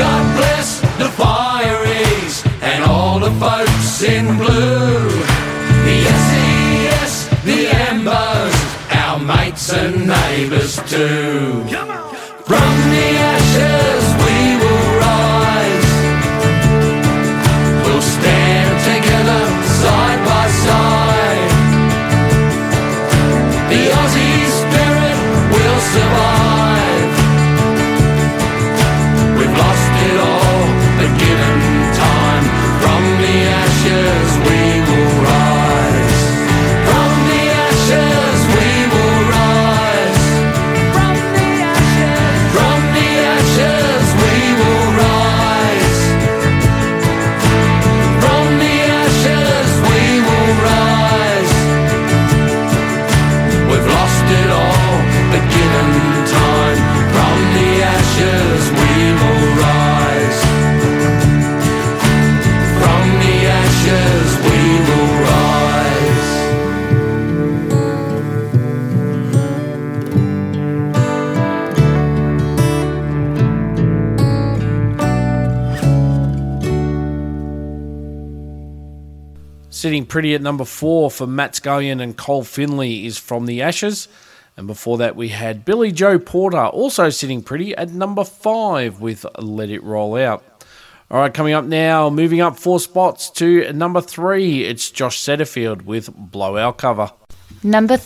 God bless the fireys and all the folks in blue. The SES, the Ambos, our mates and neighbours too. From
Sitting pretty at number four for Matt Scullion and Col Finley is From the Ashes. And before that, we had Billie-Jo Porter also sitting pretty at number five with Let It Roll Out. All right, coming up now, moving up four spots to number three, it's Josh Setterfield with Blow Our Cover.
Number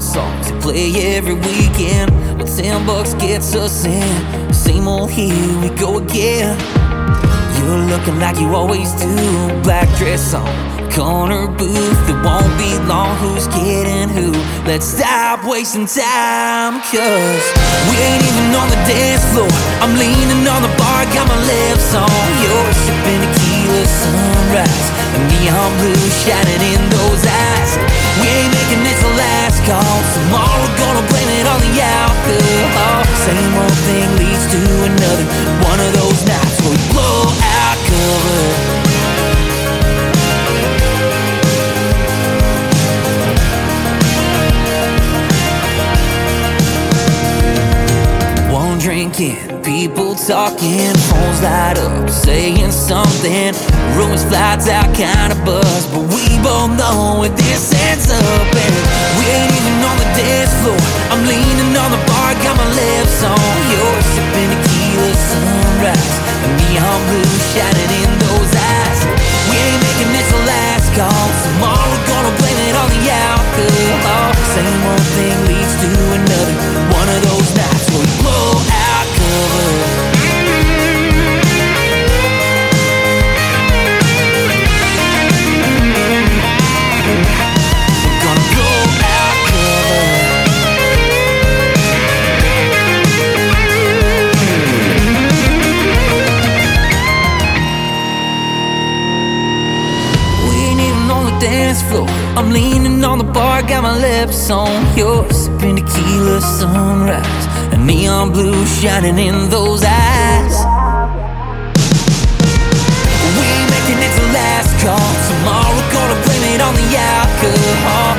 3.
play every weekend. Well, ten bucks gets us in. Same old here we go again. You're looking like you always do. Black dress on, corner booth. It won't be long. Who's kidding who? Let's stop wasting time. Cause we ain't even on the dance floor. I'm leaning on the bar, got my lips on yours. Sipping tequila sunrise. Neon blue shining in those eyes. We ain't making this the last call. Tomorrow gonna blame it on the alcohol. Same old thing leads to another. One of those nights we blow out cover. People talking, phones light up, saying something. Rumors flights out, kinda buzz, but we both know where this ends up. And we ain't even on the dance floor. I'm leaning on the bar, got my lips on yours, sipping tequila sunrise, and neon blue shining in those eyes. We ain't making this the last call. Tomorrow gonna blame it on the alcohol. Same old thing leads to another. One of those nights floor. I'm leaning on the bar, got my lips on yours. Sipping tequila sunrise, a neon blue shining in those eyes. We making it the last call. Tomorrow gonna blame it on the alcohol.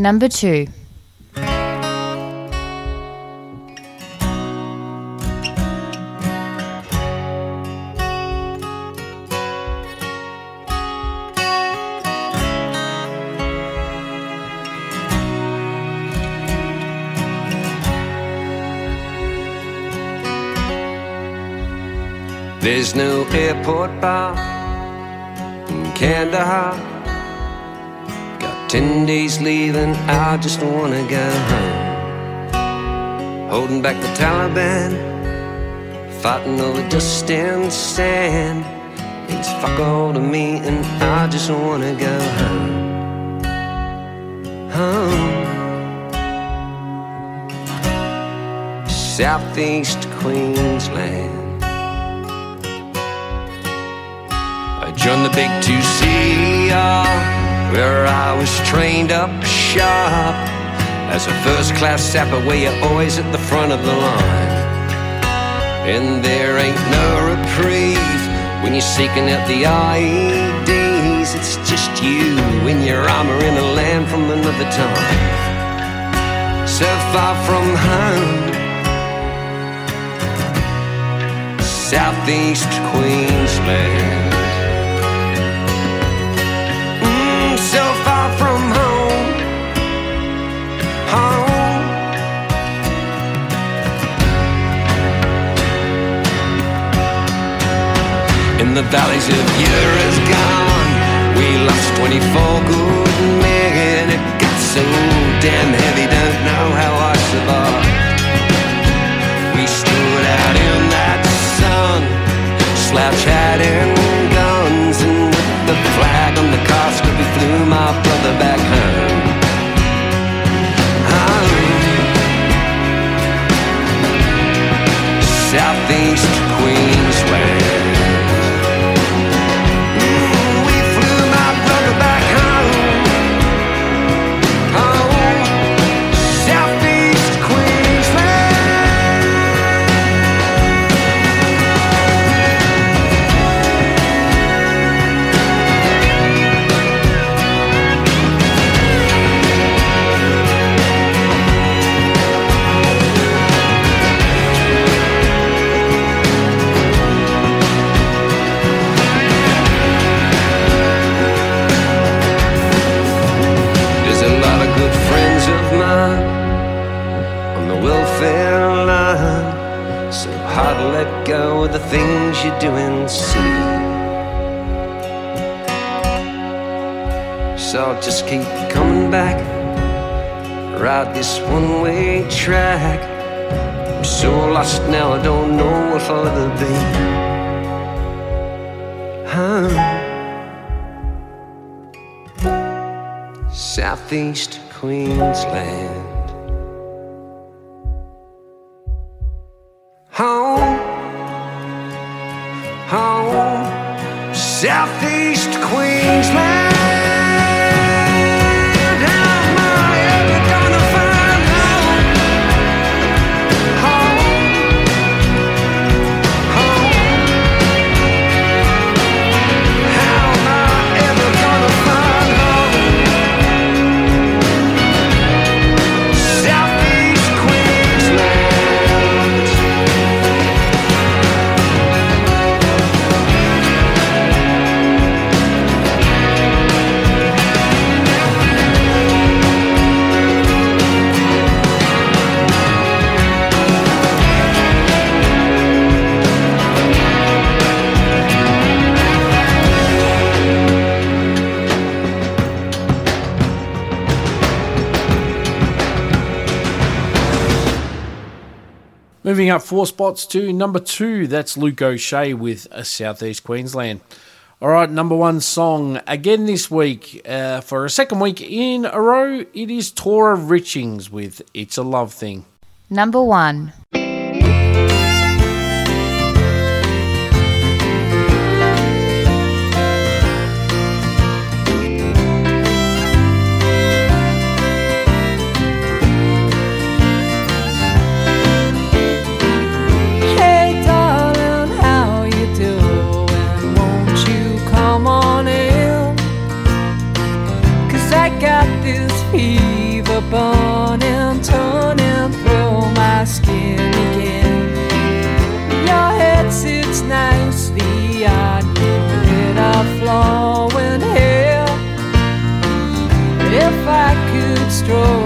Number two.
There's no airport bar in Kandahar. Ten days leaving, I just wanna go home. Holding back the Taliban, fighting over the dust and sand. It's fuck all to me, and I just wanna go home. Home. Southeast Queensland. I joined the big 2CR where I was trained up sharp as a first class sapper where you're always at the front of the line. And there ain't no reprieve when you're seeking out the IEDs. It's just you in your armor in a land from another time. So far from home. Southeast Queensland. In the valleys of Uruzgan, we lost 24 good men. It got so damn heavy, don't know how I survived. We stood out in that sun, slouch hat and my brother back home. Southeast Queensland.
So I'll just keep coming back, ride this one way track. I'm so lost now, I don't know what further be. Huh? Southeast Queensland. Southeast Queensland.
Moving up four spots to number two, that's Luke O'Shea with a Southeast Queensland. All right, number one song again this week uh, for a second week in a row. It is Toria Richings with "It's a Love Thing."
Number one.
law in hell. If I could stroll.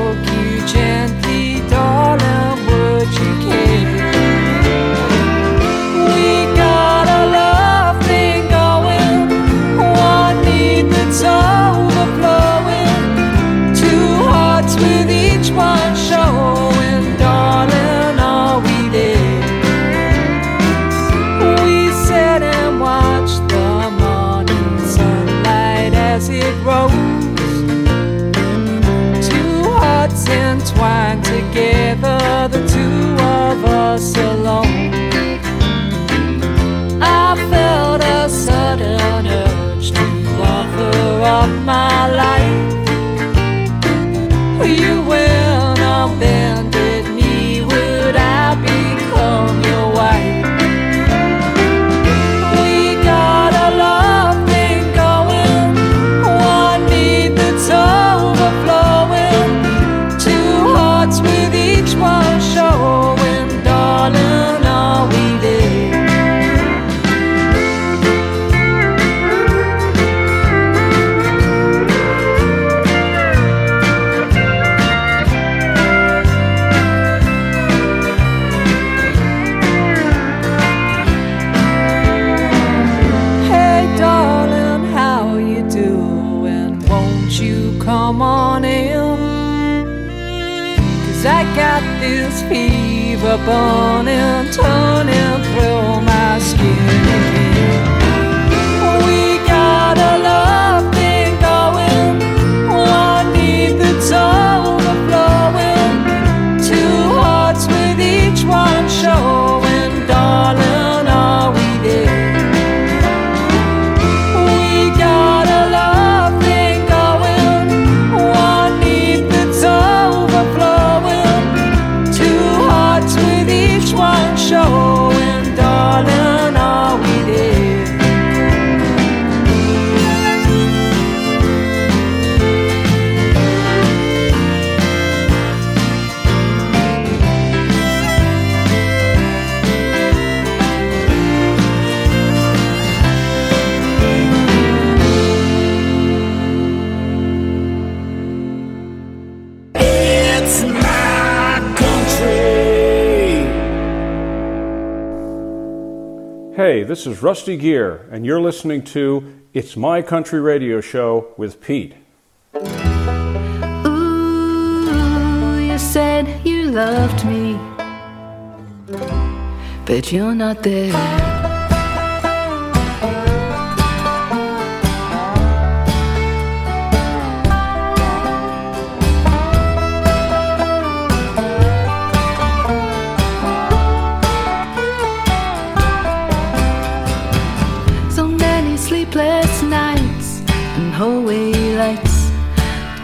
come on in. Cause I got this fever burning, turning through my skin.
This is Rusty Gear, and you're listening to It's My Country Radio Show with Pete.
Ooh, you said you loved me, but you're not there.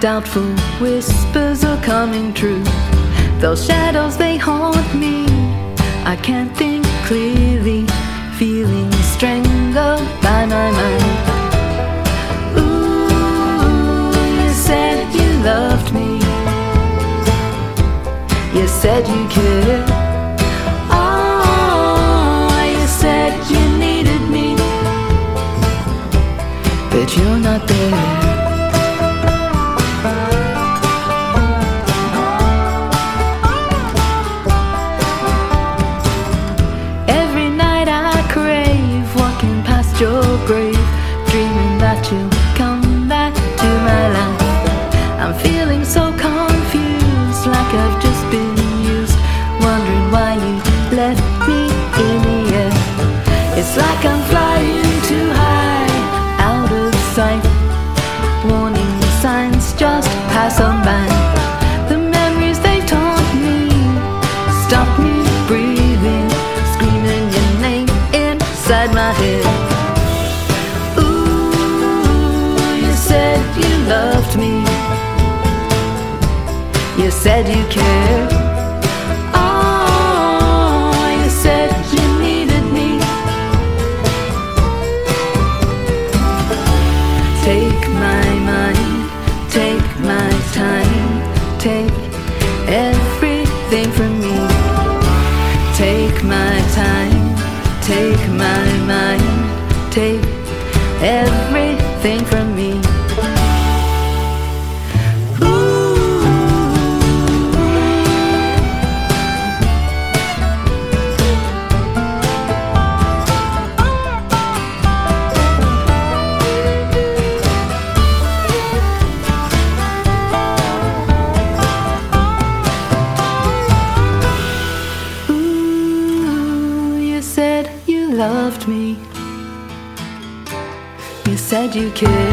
Doubtful whispers are coming true. Those shadows, they haunt me. I can't think clearly, feeling strangled by my mind. Ooh, you said you loved me. You said you cared. Oh, you said you needed me. But you're not there. dreaming that you'll come back to my life. I'm feeling so confused, like I've just said you cared
kiss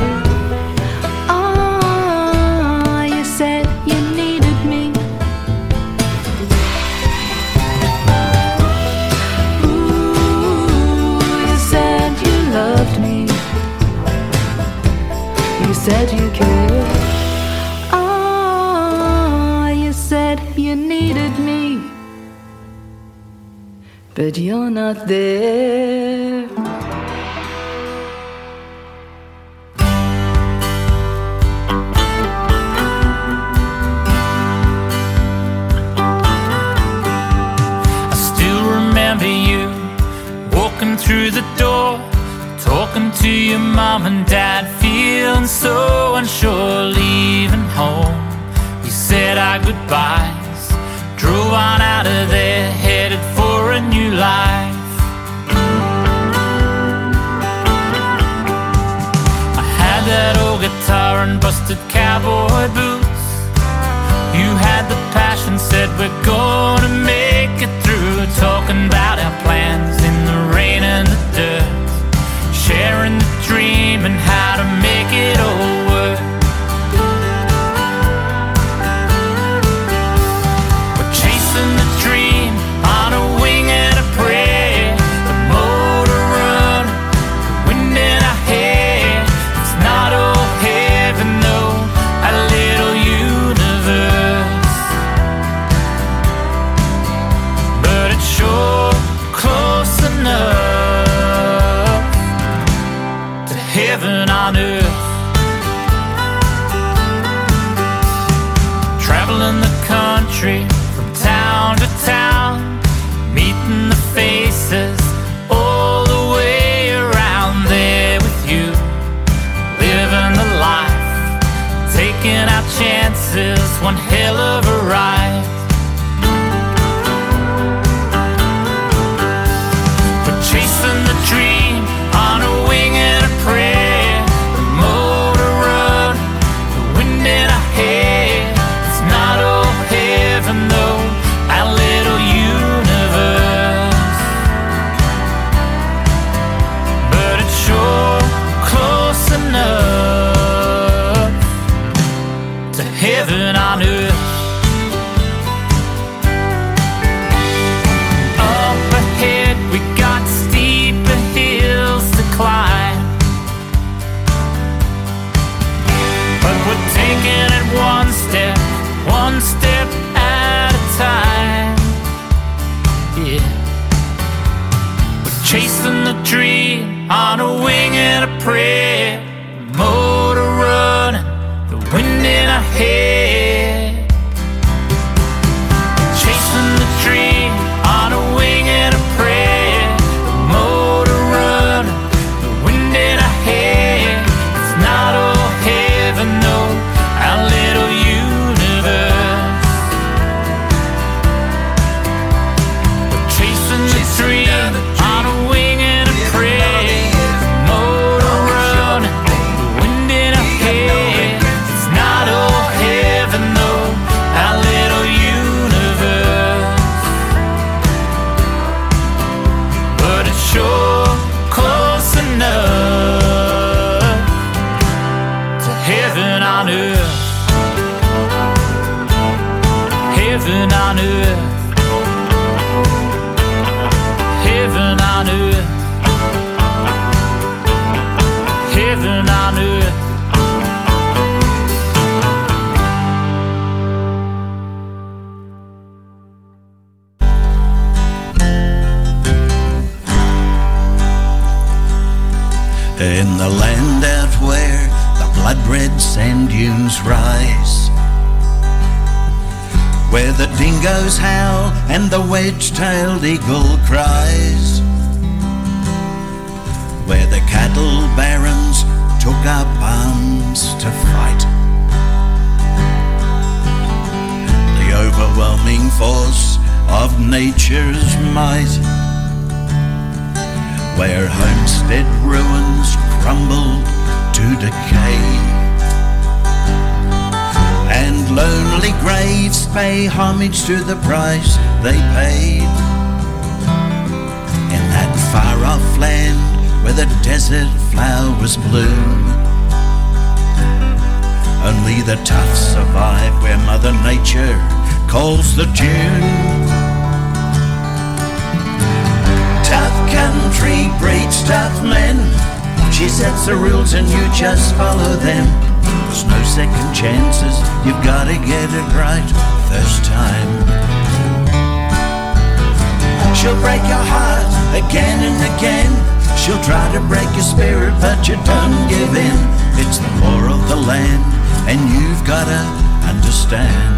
again and again. She'll try to break your spirit, but you don't give in. It's the law of the land, and you've gotta understand.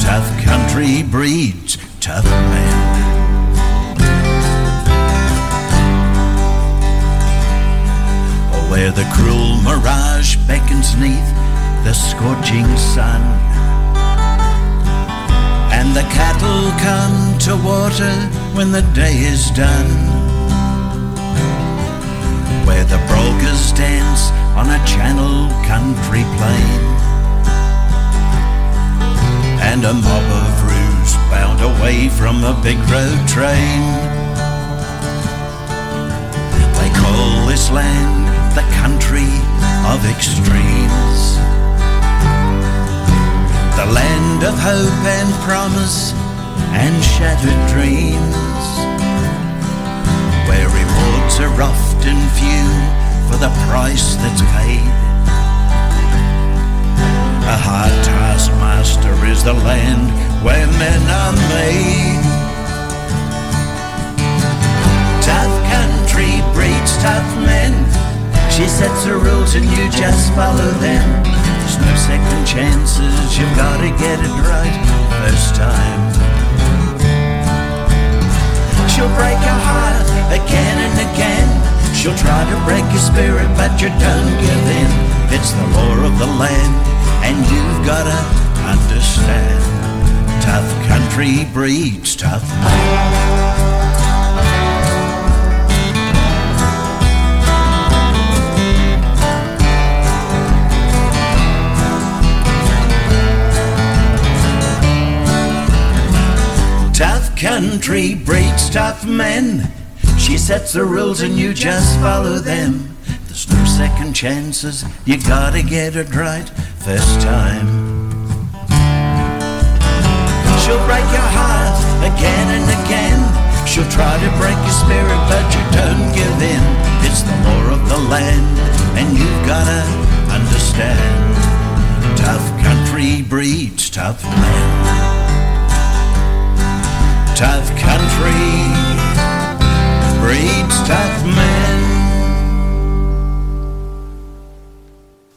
Tough country breeds tough men. where the cruel mirage beckons neath the scorching sun. And the cattle come to water when the day is done. Where the brolgas dance on a channel country plain. And a mob of roos bound away from a big road train. They call this land the country of extremes. The land of hope and promise and shattered dreams. Where rewards are often few for the price that's paid. A hard taskmaster is the land where men are made. Tough country breeds tough men. She sets the rules and you just follow them. There's no second chances, you've gotta get it right first time. She'll break your heart again and again. She'll try to break your spirit, but you don't give in. It's the law of the land, and you've gotta understand. Tough country breeds tough country breeds tough men. She sets the rules and you just follow them. There's no second chances, you gotta get it right first time. She'll break your heart again and again. She'll try to break your spirit, but you don't give in. It's the law of the land, and you've gotta understand. Tough country breeds tough men tough country breeds tough men.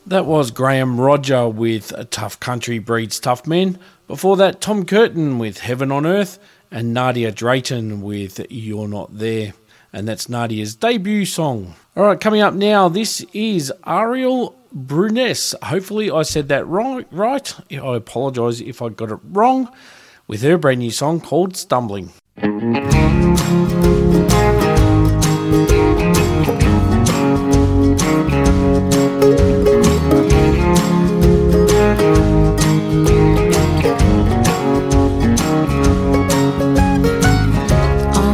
That was Graham Rodger with A Tough Country Breeds Tough Men. Before that, Tom Curtain with Heaven on Earth and Nardia Drayton with You're Not There. And that's Nardia's debut song. All right, coming up now, this is Ariel Bruness. Hopefully, I said that wrong, right. I apologise if I got it wrong with her brand new song called Stumbling.
on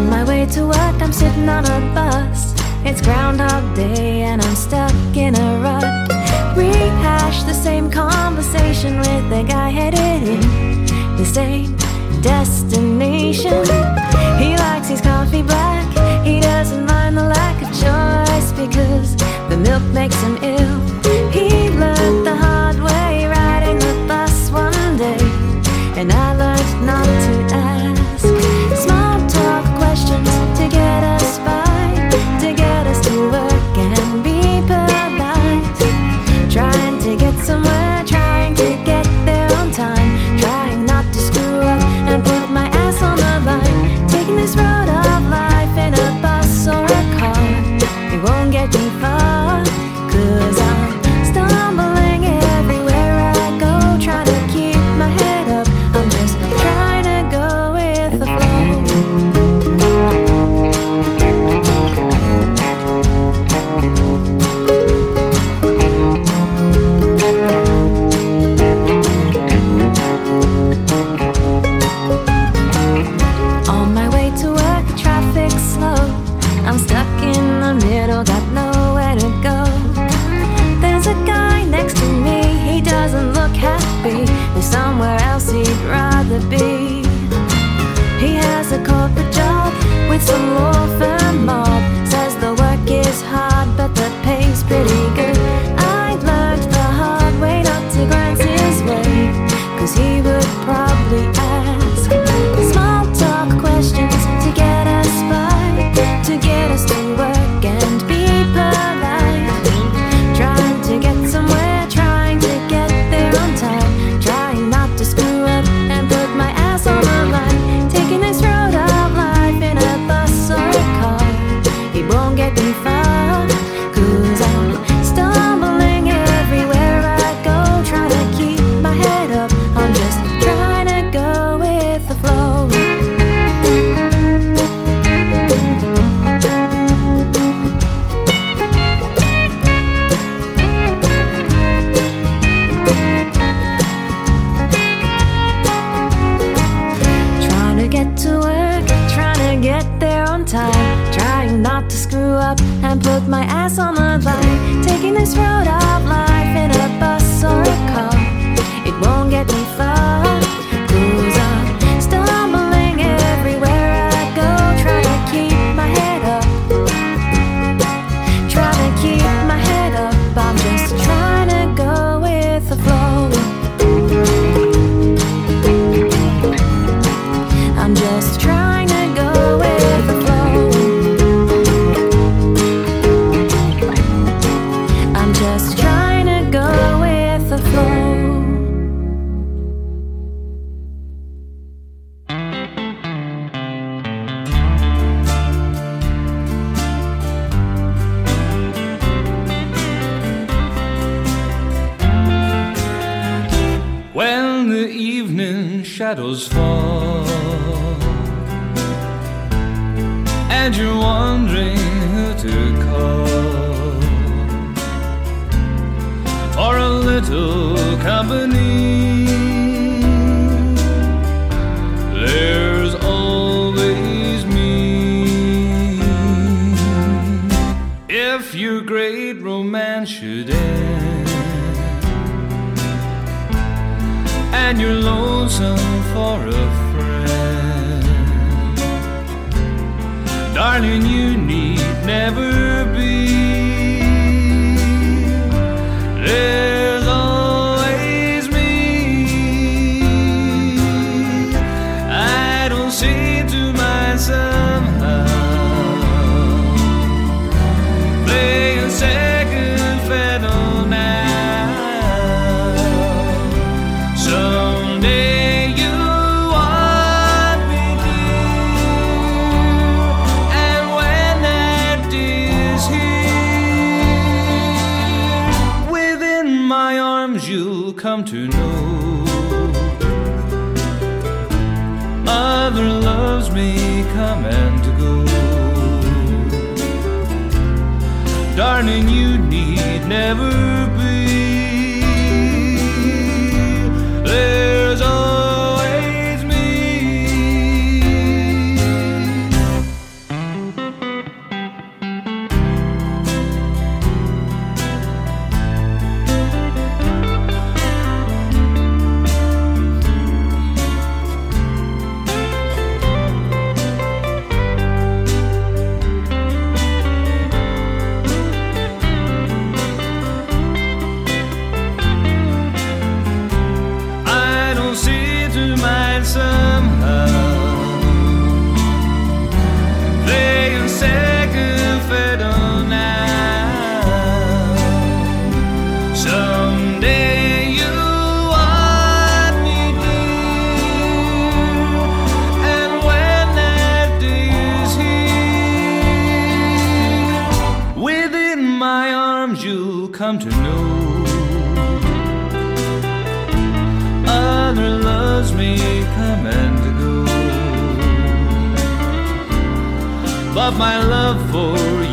my way to work, I'm sitting on a bus. It's Groundhog Day and I'm stuck in a rut. Rehash the same conversation with the guy headed in the same destination. He likes his coffee black, he doesn't mind the lack of choice because the milk makes him ill. He left the
come to know. Other loves may come and go, but my love for you.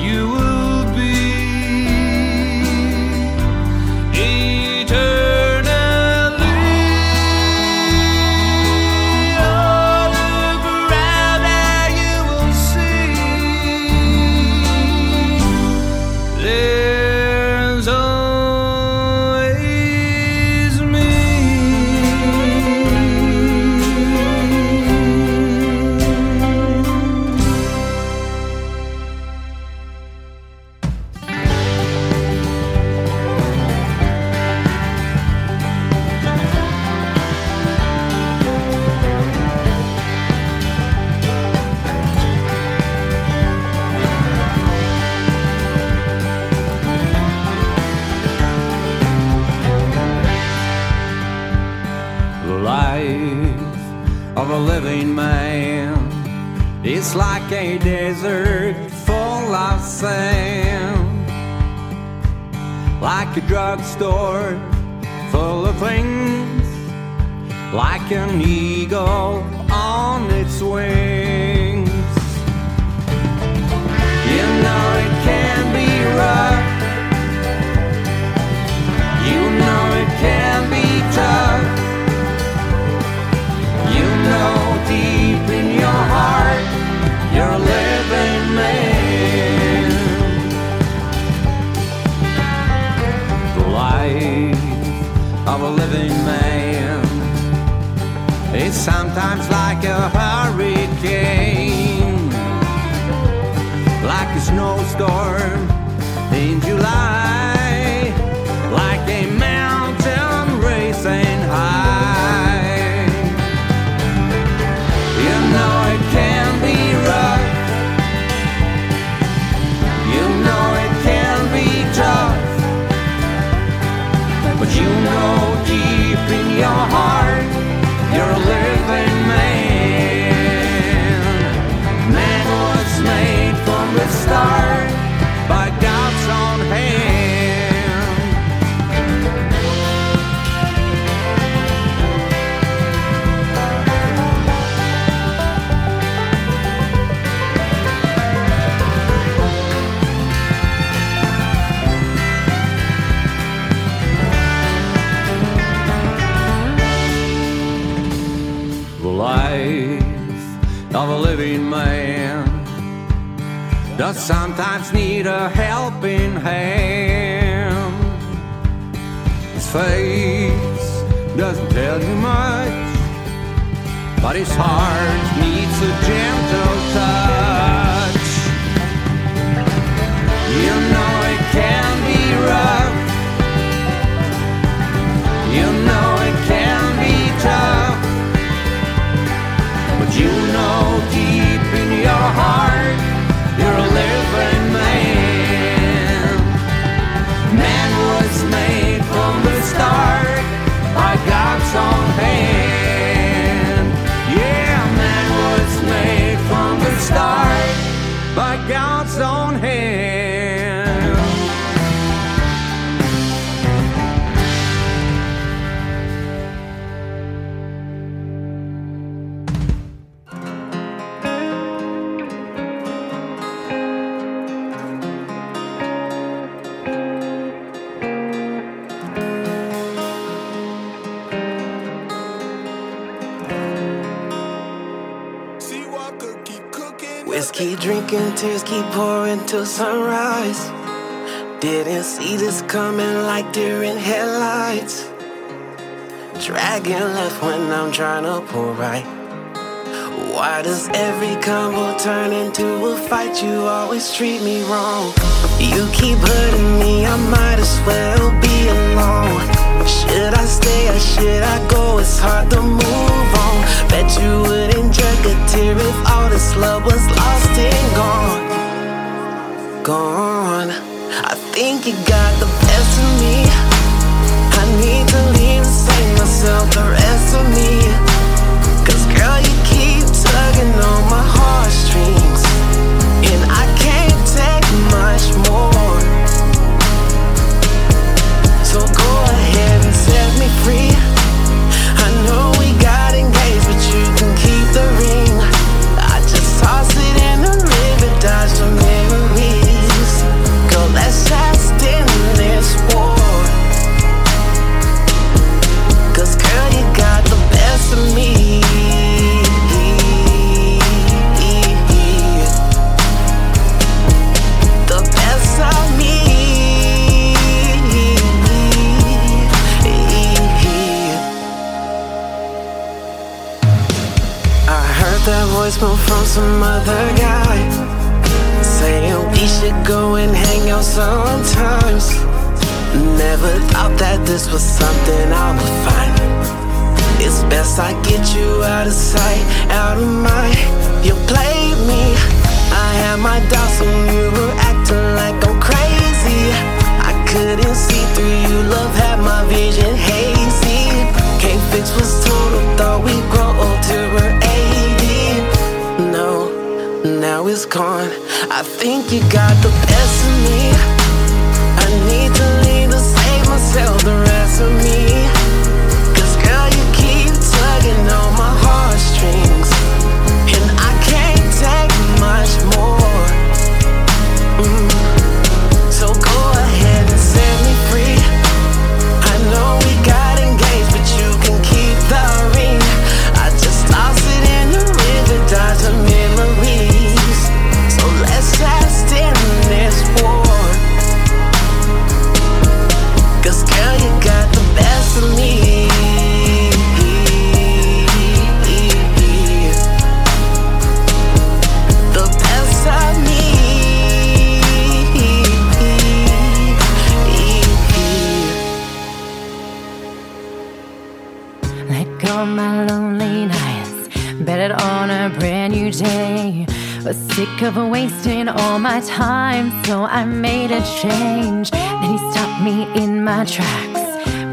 Didn't see this coming like deer in headlights. Dragging left when I'm trying to pull right. Why does every combo turn into a fight? You always treat me wrong. You keep hurting me, I might as well be alone. Should I stay or should I go? It's hard to move on. Bet you wouldn't jerk a tear if all this love was lost and gone. Gone. Think you got the best of me. I need to leave and save myself the rest of me. Voicemail from some other guy saying we should go and hang out sometimes. Never thought that this was something I would find. It's best I get you out of sight, out of mind. You played me. I had my doubts when you were acting like I'm crazy. I couldn't see through you. Love had my vision hazy. Can't fix what's total. Thought we'd grow old till we're 80. No, now it's gone. I think you got the best of me. I need to leave to save myself the rest of me. On
a brand new day. Was sick of wasting all my time, so I made a change. Then he stopped me in my tracks,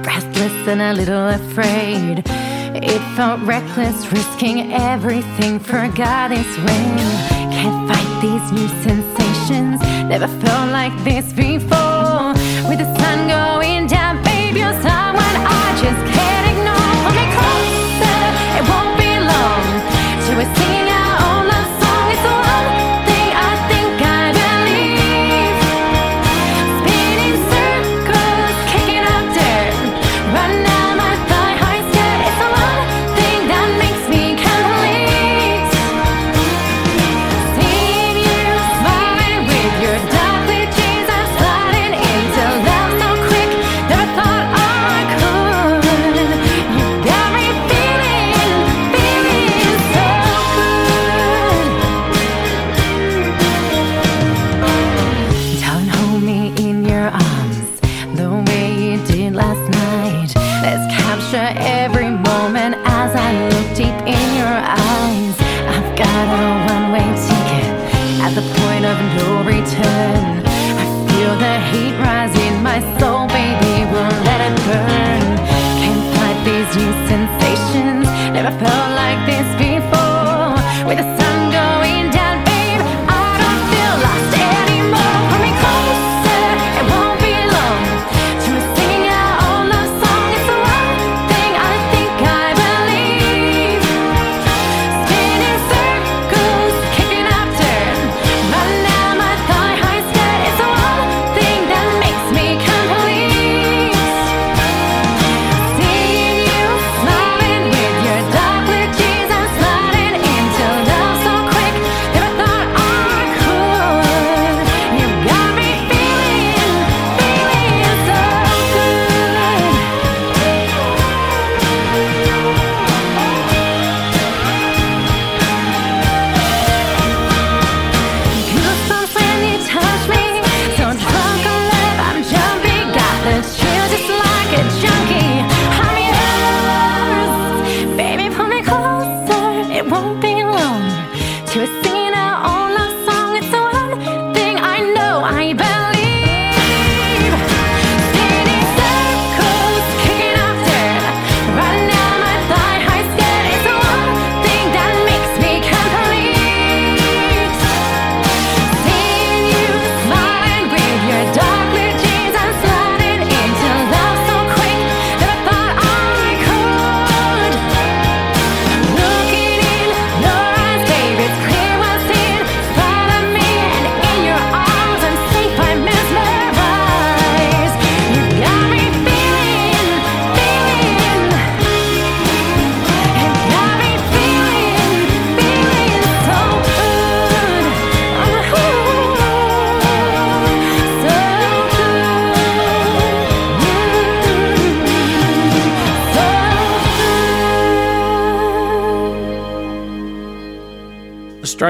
breathless and a little afraid. It felt reckless, risking everything for God's ring. Can't fight these new sensations, never felt like this before.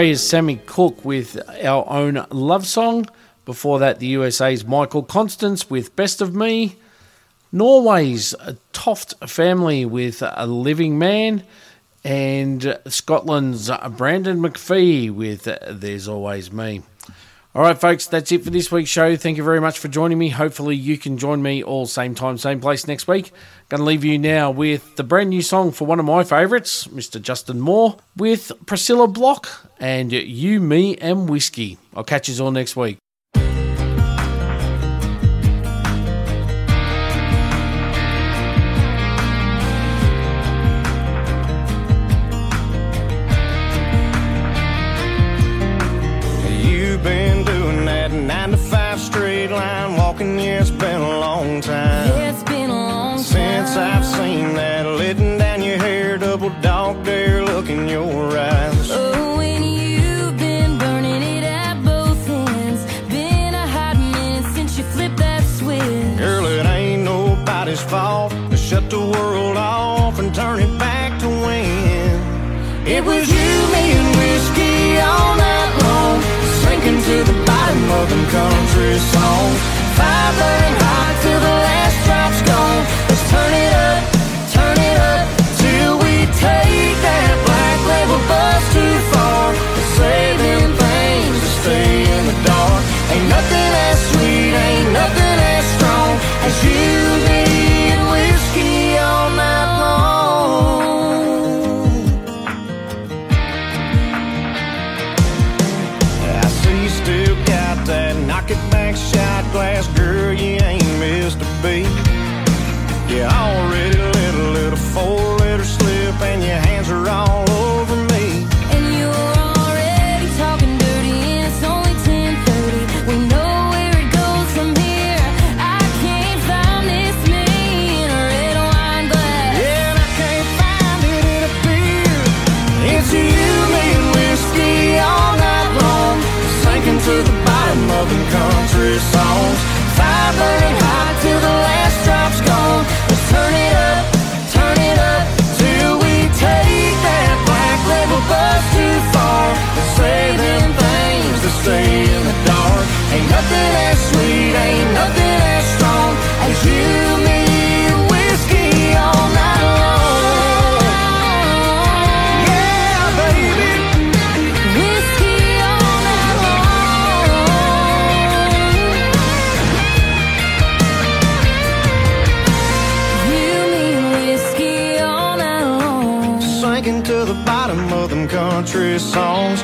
is Sami Cooke with our own love song.
Before that, the USA's Michael Constance with Best of Me. Norway's Toft family with A Living Man. And Scotland's Brandon McPhee with There's Always Me. All right, folks, that's it for this week's show. Thank you very much for joining me. Hopefully, you can join me all same time, same place next week. Going to leave you now with the brand new song for one of my favourites, Mr. Justin Moore, with Priscilla Block and You, Me, and Whiskey. I'll catch you all next week.
Father. songs.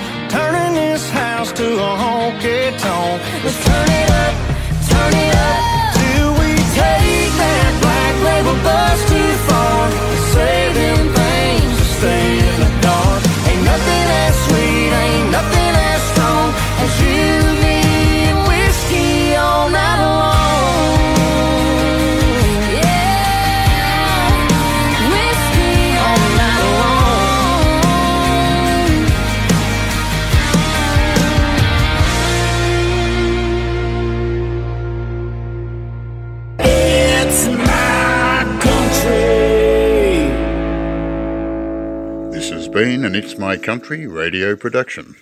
and
It's My Country radio production.